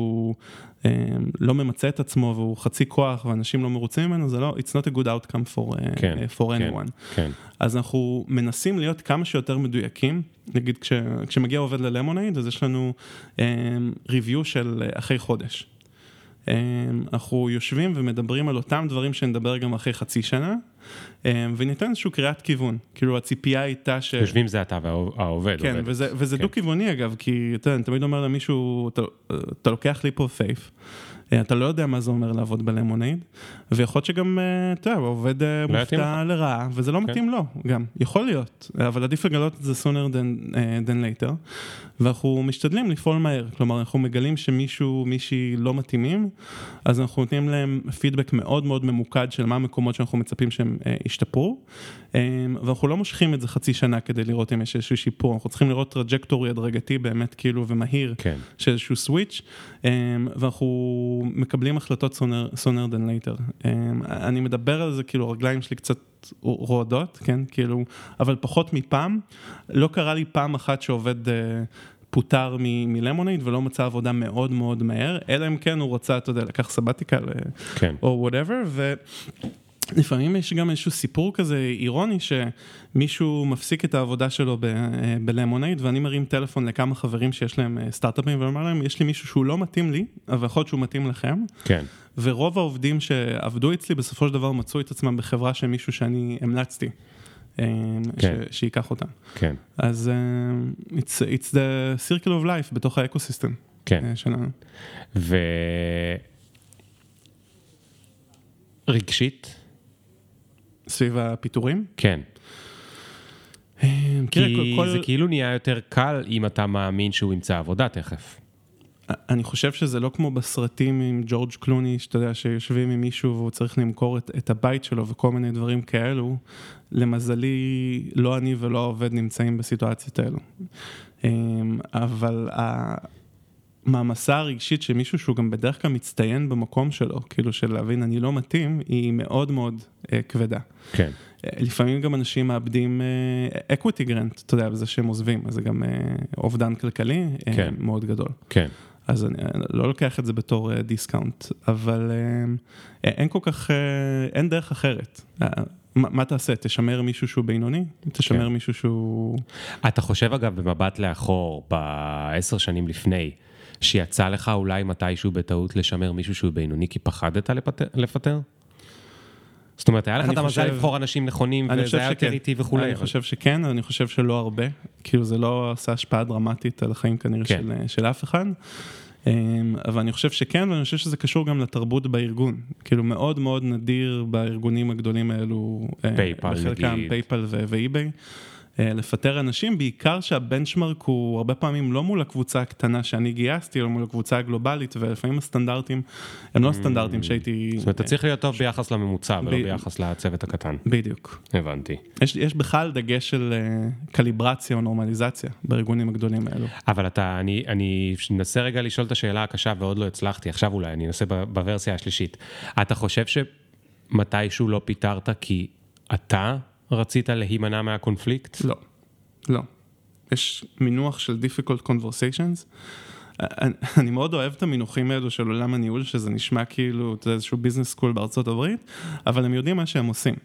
אה, לא ממצה את עצמו והוא חצי כוח ואנשים לא מרוצים ממנו, זה לא, it's not a good outcome for, אה, כן, for כן, anyone. כן. אז אנחנו מנסים להיות כמה שיותר מדויקים, נגיד כש, כשמגיע עובד ללמונייד, אז יש לנו review של אחרי חודש. אנחנו יושבים ומדברים על אותם דברים שנדבר גם אחרי חצי שנה, וניתן איזשהו קריאת כיוון. כאילו הציפייה הייתה ש... יושבים זה אתה והעובד. כן, עובד. וזה, וזה כן. דו-כיווני אגב, כי אתה יודע, אני תמיד אומר למישהו, אתה, אתה לוקח לי פה פייף. אה, אתה לא יודע מה זה אומר לעבוד בלמונייד, ויכול להיות שגם, אה, אתה יודע, עובד אה, לא מופתע לרעה, וזה לא כן. מתאים לו גם, יכול להיות, אבל עדיף לגלות את זה sooner than, than later, ואנחנו משתדלים לפעול מהר, כלומר אנחנו מגלים שמישהו, מישהי לא מתאימים, אז אנחנו נותנים להם פידבק מאוד מאוד ממוקד של מה המקומות שאנחנו מצפים שהם השתפרו, ואנחנו לא מושכים את זה חצי שנה כדי לראות אם יש איזשהו שיפור, אנחנו צריכים לראות trajectory הדרגתי באמת כאילו ומהיר, כן. של איזשהו switch, ואנחנו מקבלים החלטות sooner than later. אמ, אני מדבר על זה, כאילו הרגליים שלי קצת רועדות, כן, כאילו, אבל פחות מפעם. לא קרה לי פעם אחת שעובד... אה, פוטר מלמונייד ולא מצא עבודה מאוד מאוד מהר, אלא אם כן הוא רצה, אתה יודע, לקח sabbatical כן. או whatever, לפעמים יש גם איזשהו סיפור כזה אירוני שמישהו מפסיק את העבודה שלו בלמונייד ואני מרים טלפון לכמה חברים שיש להם אה, סטארט-אפים ואומר להם יש לי מישהו שהוא לא מתאים לי אבל יכול להיות שהוא מתאים לכם. כן. ורוב העובדים שעבדו אצלי בסופו של דבר מצאו את עצמם בחברה של מישהו שאני המלצתי. אה, כן. ש- שייקח אותם. כן. אז uh, it's, it's the circle of life בתוך האקוסיסטם כן. שלנו. ורגשית? סביב הפיטורים? כן. אה, כי כל... זה כאילו נהיה יותר קל אם אתה מאמין שהוא ימצא עבודה תכף. אני חושב שזה לא כמו בסרטים עם ג'ורג' קלוני, שאתה יודע, שיושבים עם מישהו והוא צריך למכור את, את הבית שלו וכל מיני דברים כאלו. למזלי, לא אני ולא העובד נמצאים בסיטואציות האלו. אה, אבל המעמסה הרגשית של מישהו שהוא גם בדרך כלל מצטיין במקום שלו, כאילו של להבין אני לא מתאים, היא מאוד מאוד אה, כבדה. כן. אה, לפעמים גם אנשים מאבדים equity uh, grant, אתה יודע, בזה שהם עוזבים, אז זה גם uh, אובדן כלכלי uh, כן. מאוד גדול. כן. אז אני לא לוקח את זה בתור discount, אבל uh, אין כל כך, uh, אין דרך אחרת. Uh, מה, מה תעשה? תשמר מישהו שהוא בינוני? תשמר כן. מישהו שהוא... אתה חושב אגב במבט לאחור, בעשר שנים לפני, שיצא לך אולי מתישהו בטעות לשמר מישהו שהוא בינוני כי פחדת לפטר, לפטר? זאת אומרת, היה לך את המזל לבחור אנשים נכונים וזה היה יותר איטי וכולי. אני חושב שכן, אני חושב שלא הרבה. כאילו זה לא עשה השפעה דרמטית על החיים כנראה כן. של, של אף אחד. אמ, אבל אני חושב שכן, ואני חושב שזה קשור גם לתרבות בארגון. כאילו מאוד מאוד נדיר בארגונים הגדולים האלו. PayPal נגיד. בחלקם PayPal ו eBay. אה, לפטר אנשים, בעיקר שה benchmark הוא הרבה פעמים לא מול הקבוצה הקטנה שאני גייסתי, אלא מול הקבוצה הגלובלית, ולפעמים הסטנדרטים הם לא הסטנדרטים שהייתי... זאת אומרת, אתה צריך להיות טוב ביחס לממוצע ולא ביחס לצוות הקטן. בדיוק. הבנתי. יש, בכלל דגש של אה, קליברציה או נורמליזציה בארגונים הגדולים האלו. אבל אתה, אני אנסה רגע לשאול את השאלה הקשה ועוד לא הצלחתי, עכשיו אולי, אני אנסה בוורסיה השלישית. אתה חושב שמתישהו לא פיטרת כי אתה רצית להימנע מהקונפליקט? לא, לא. יש מינוח של difficult conversations. אני, מאוד אוהב את המינוחים האלו של עולם הניהול, שזה נשמע כאילו, יודע, איזשהו business school בארצות הברית, אבל הם יודעים מה שהם עושים.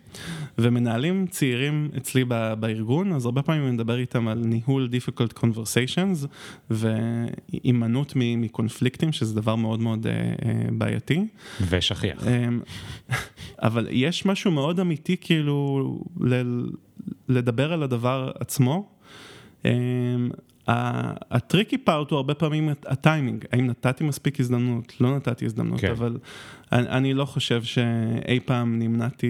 ומנהלים צעירים אצלי בארגון, אז הרבה פעמים אני מדבר איתם על ניהול difficult conversations, והימנעות מקונפליקטים, שזה דבר מאוד מאוד אה, אה, בעייתי. ושכיח. Um, אבל יש משהו מאוד אמיתי כאילו לדבר על הדבר עצמו. הטריקי פארט הוא הרבה פעמים הטיימינג, האם נתתי מספיק הזדמנות, לא נתתי הזדמנות, כן. אבל אני, אני לא חושב שאי פעם נמנעתי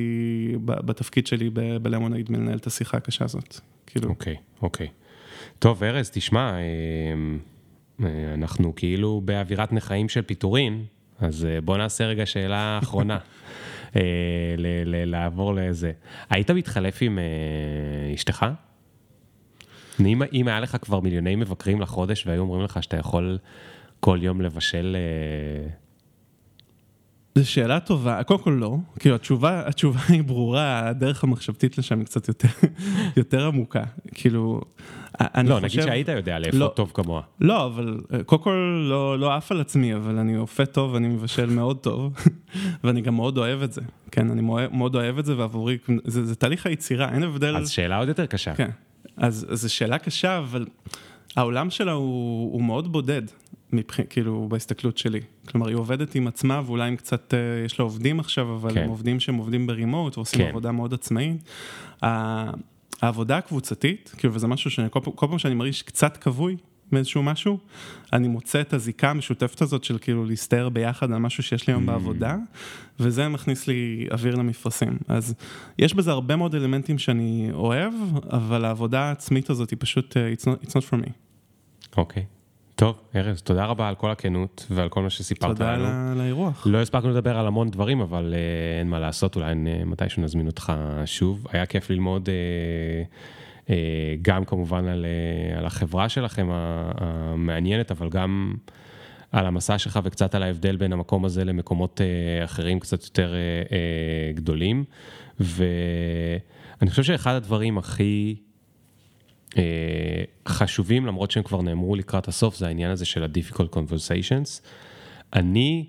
בתפקיד שלי בלמונייד מלנהל את השיחה הקשה הזאת. כאילו. אוקיי, אוקיי. טוב, ארז, תשמע, אה, אה, אנחנו כאילו באווירת נכאים של פיטורין, אז אה, בוא נעשה רגע שאלה אחרונה. לעבור לזה. היית מתחלף עם אשתך? אם, אם היה לך כבר מיליוני מבקרים לחודש והיו אומרים לך שאתה יכול כל יום לבשל... אה, זו שאלה טובה, קודם כל לא, כאילו התשובה, התשובה היא ברורה, הדרך המחשבתית לשם היא קצת יותר, יותר עמוקה, כאילו, אני לא, חושב... לא, נגיד שהיית יודע לאפות לא, טוב כמוה. לא, אבל אה, קודם כל לא, לא עף על עצמי, אבל אני אופה טוב, אני מבשל מאוד טוב, ואני גם מאוד אוהב את זה, כן, אני מאוד אוהב את זה, ועבורי, זה, זה תהליך היצירה, אין הבדל... אז שאלה עוד יותר קשה. כן. אז זו שאלה קשה, אבל העולם שלה הוא, הוא מאוד בודד, מבח... כאילו, בהסתכלות שלי. כלומר, היא עובדת עם עצמה, ואולי עם קצת, אה, יש לה עובדים עכשיו, אבל כן. הם עובדים שהם עובדים ברימוט, ועושים כן. עבודה מאוד עצמאית. העבודה הקבוצתית, כאילו, וזה משהו שאני, כל פעם שאני מרגיש קצת כבוי מאיזשהו משהו, אני מוצא את הזיקה המשותפת הזאת של כאילו להסתער ביחד על משהו שיש לי היום mm. בעבודה, וזה מכניס לי אוויר למפרשים. אז יש בזה הרבה מאוד אלמנטים שאני אוהב, אבל העבודה העצמית הזאת היא פשוט, uh, it's not, it's not for me. אוקיי. Okay. טוב, ארז, תודה רבה על כל הכנות ועל כל מה שסיפרת לנו. תודה על האירוח. לא הספקנו לדבר על המון דברים, אבל uh, אין מה לעשות, אולי uh, מתישהו נזמין אותך שוב. היה כיף ללמוד... אה, גם כמובן על, אה, על החברה שלכם המעניינת, אבל גם על המסע שלך וקצת על ההבדל בין המקום הזה למקומות אה, אחרים קצת יותר גדולים. ואני חושב שאחד הדברים הכי חשובים, למרות שהם כבר נאמרו לקראת הסוף, זה העניין הזה של ה-difficult conversations. אני,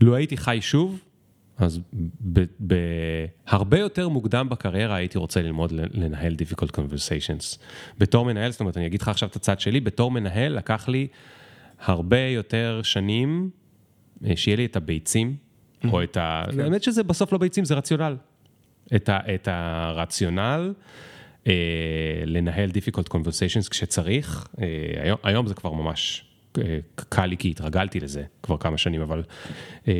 לו הייתי חי שוב, אז בהרבה יותר מוקדם בקריירה הייתי רוצה ללמוד לנהל difficult conversations. בתור מנהל, זאת אומרת, אני אגיד לך עכשיו את הצד שלי, בתור מנהל לקח לי הרבה יותר שנים אה, שיהיה לי את הביצים, mm-hmm. או את ה... כן. האמת שזה בסוף לא ביצים, זה רציונל. את, ה, את הרציונל אה, לנהל difficult conversations כשצריך, אה, היום, היום זה כבר ממש קל לי כי התרגלתי לזה כבר כמה שנים, אבל... אה,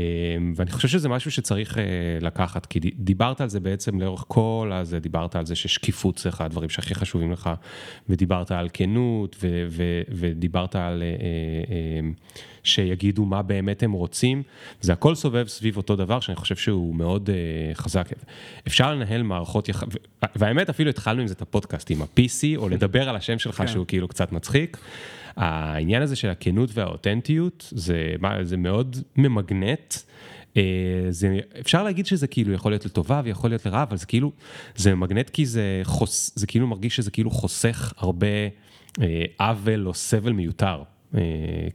ואני חושב שזה משהו שצריך אה, לקחת, כי דיברת על זה בעצם לאורך כל הזה, דיברת על זה ששקיפות זה אחד הדברים שהכי חשובים לך, ודיברת על כנות, ו- ו- ודיברת על אה, שיגידו מה באמת הם רוצים, זה הכל סובב סביב אותו דבר שאני חושב שהוא מאוד חזק. אפשר לנהל מערכות, יח... והאמת אפילו התחלנו עם זה את הפודקאסט, עם ה-PC, או לדבר על השם שלך כן. שהוא כאילו קצת מצחיק. העניין הזה של הכנות והאותנטיות, זה, זה מאוד ממגנט. אה, זה, אפשר להגיד שזה כאילו יכול להיות לטובה ויכול להיות לרע, אבל זה כאילו, זה מגנט כי זה חוס, זה כאילו מרגיש שזה כאילו חוסך הרבה אה, עוול או סבל מיותר. אה,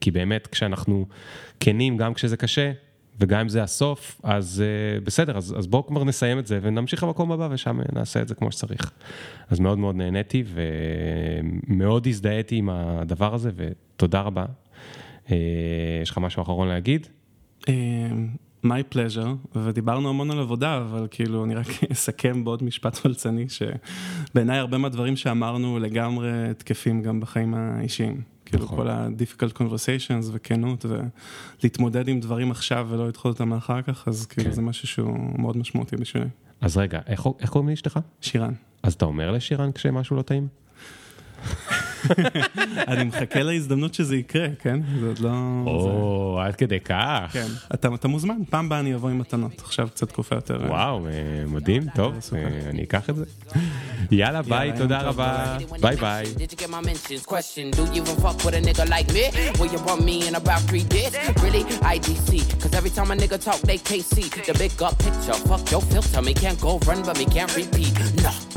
כי באמת כשאנחנו כנים, גם כשזה קשה, וגם אם זה הסוף, אז uh, בסדר, אז, אז בואו כבר נסיים את זה ונמשיך למקום הבא ושם נעשה את זה כמו שצריך. אז מאוד מאוד נהניתי ומאוד הזדהיתי עם הדבר הזה ותודה רבה. Uh, יש לך משהו אחרון להגיד? Uh, my pleasure, ודיברנו המון על עבודה, אבל כאילו אני רק אסכם בעוד משפט פלצני, שבעיניי הרבה מהדברים שאמרנו לגמרי תקפים גם בחיים האישיים. כאילו נכון. כל ה-difficult conversations וכנות ולהתמודד עם דברים עכשיו ולא לדחות אותם אחר כך, אז כאילו כן. זה משהו שהוא מאוד משמעותי בשבילי. אז רגע, איך איך קוראים לאשתך? שירן. אז אתה אומר לשירן כשמשהו לא טעים? אני מחכה להזדמנות שזה יקרה, כן? זה עוד לא... או, עד כדי כך. כן, אתה, אתה מוזמן, פעם באה אני אבוא עם מתנות, עכשיו קצת תקופה יותר... אה, וואו, אה, מדהים, טוב, אה, אני אקח את זה. יאללה, ביי, תודה רבה, ביי ביי. Did you get my mentions? Question, do you even fuck with a nigga like me? Will you want me in about three days? Really? IDC. Cause every time a nigga talk, they can't see the big up picture. Fuck your filter, me can't go run, but me can't repeat. Nah.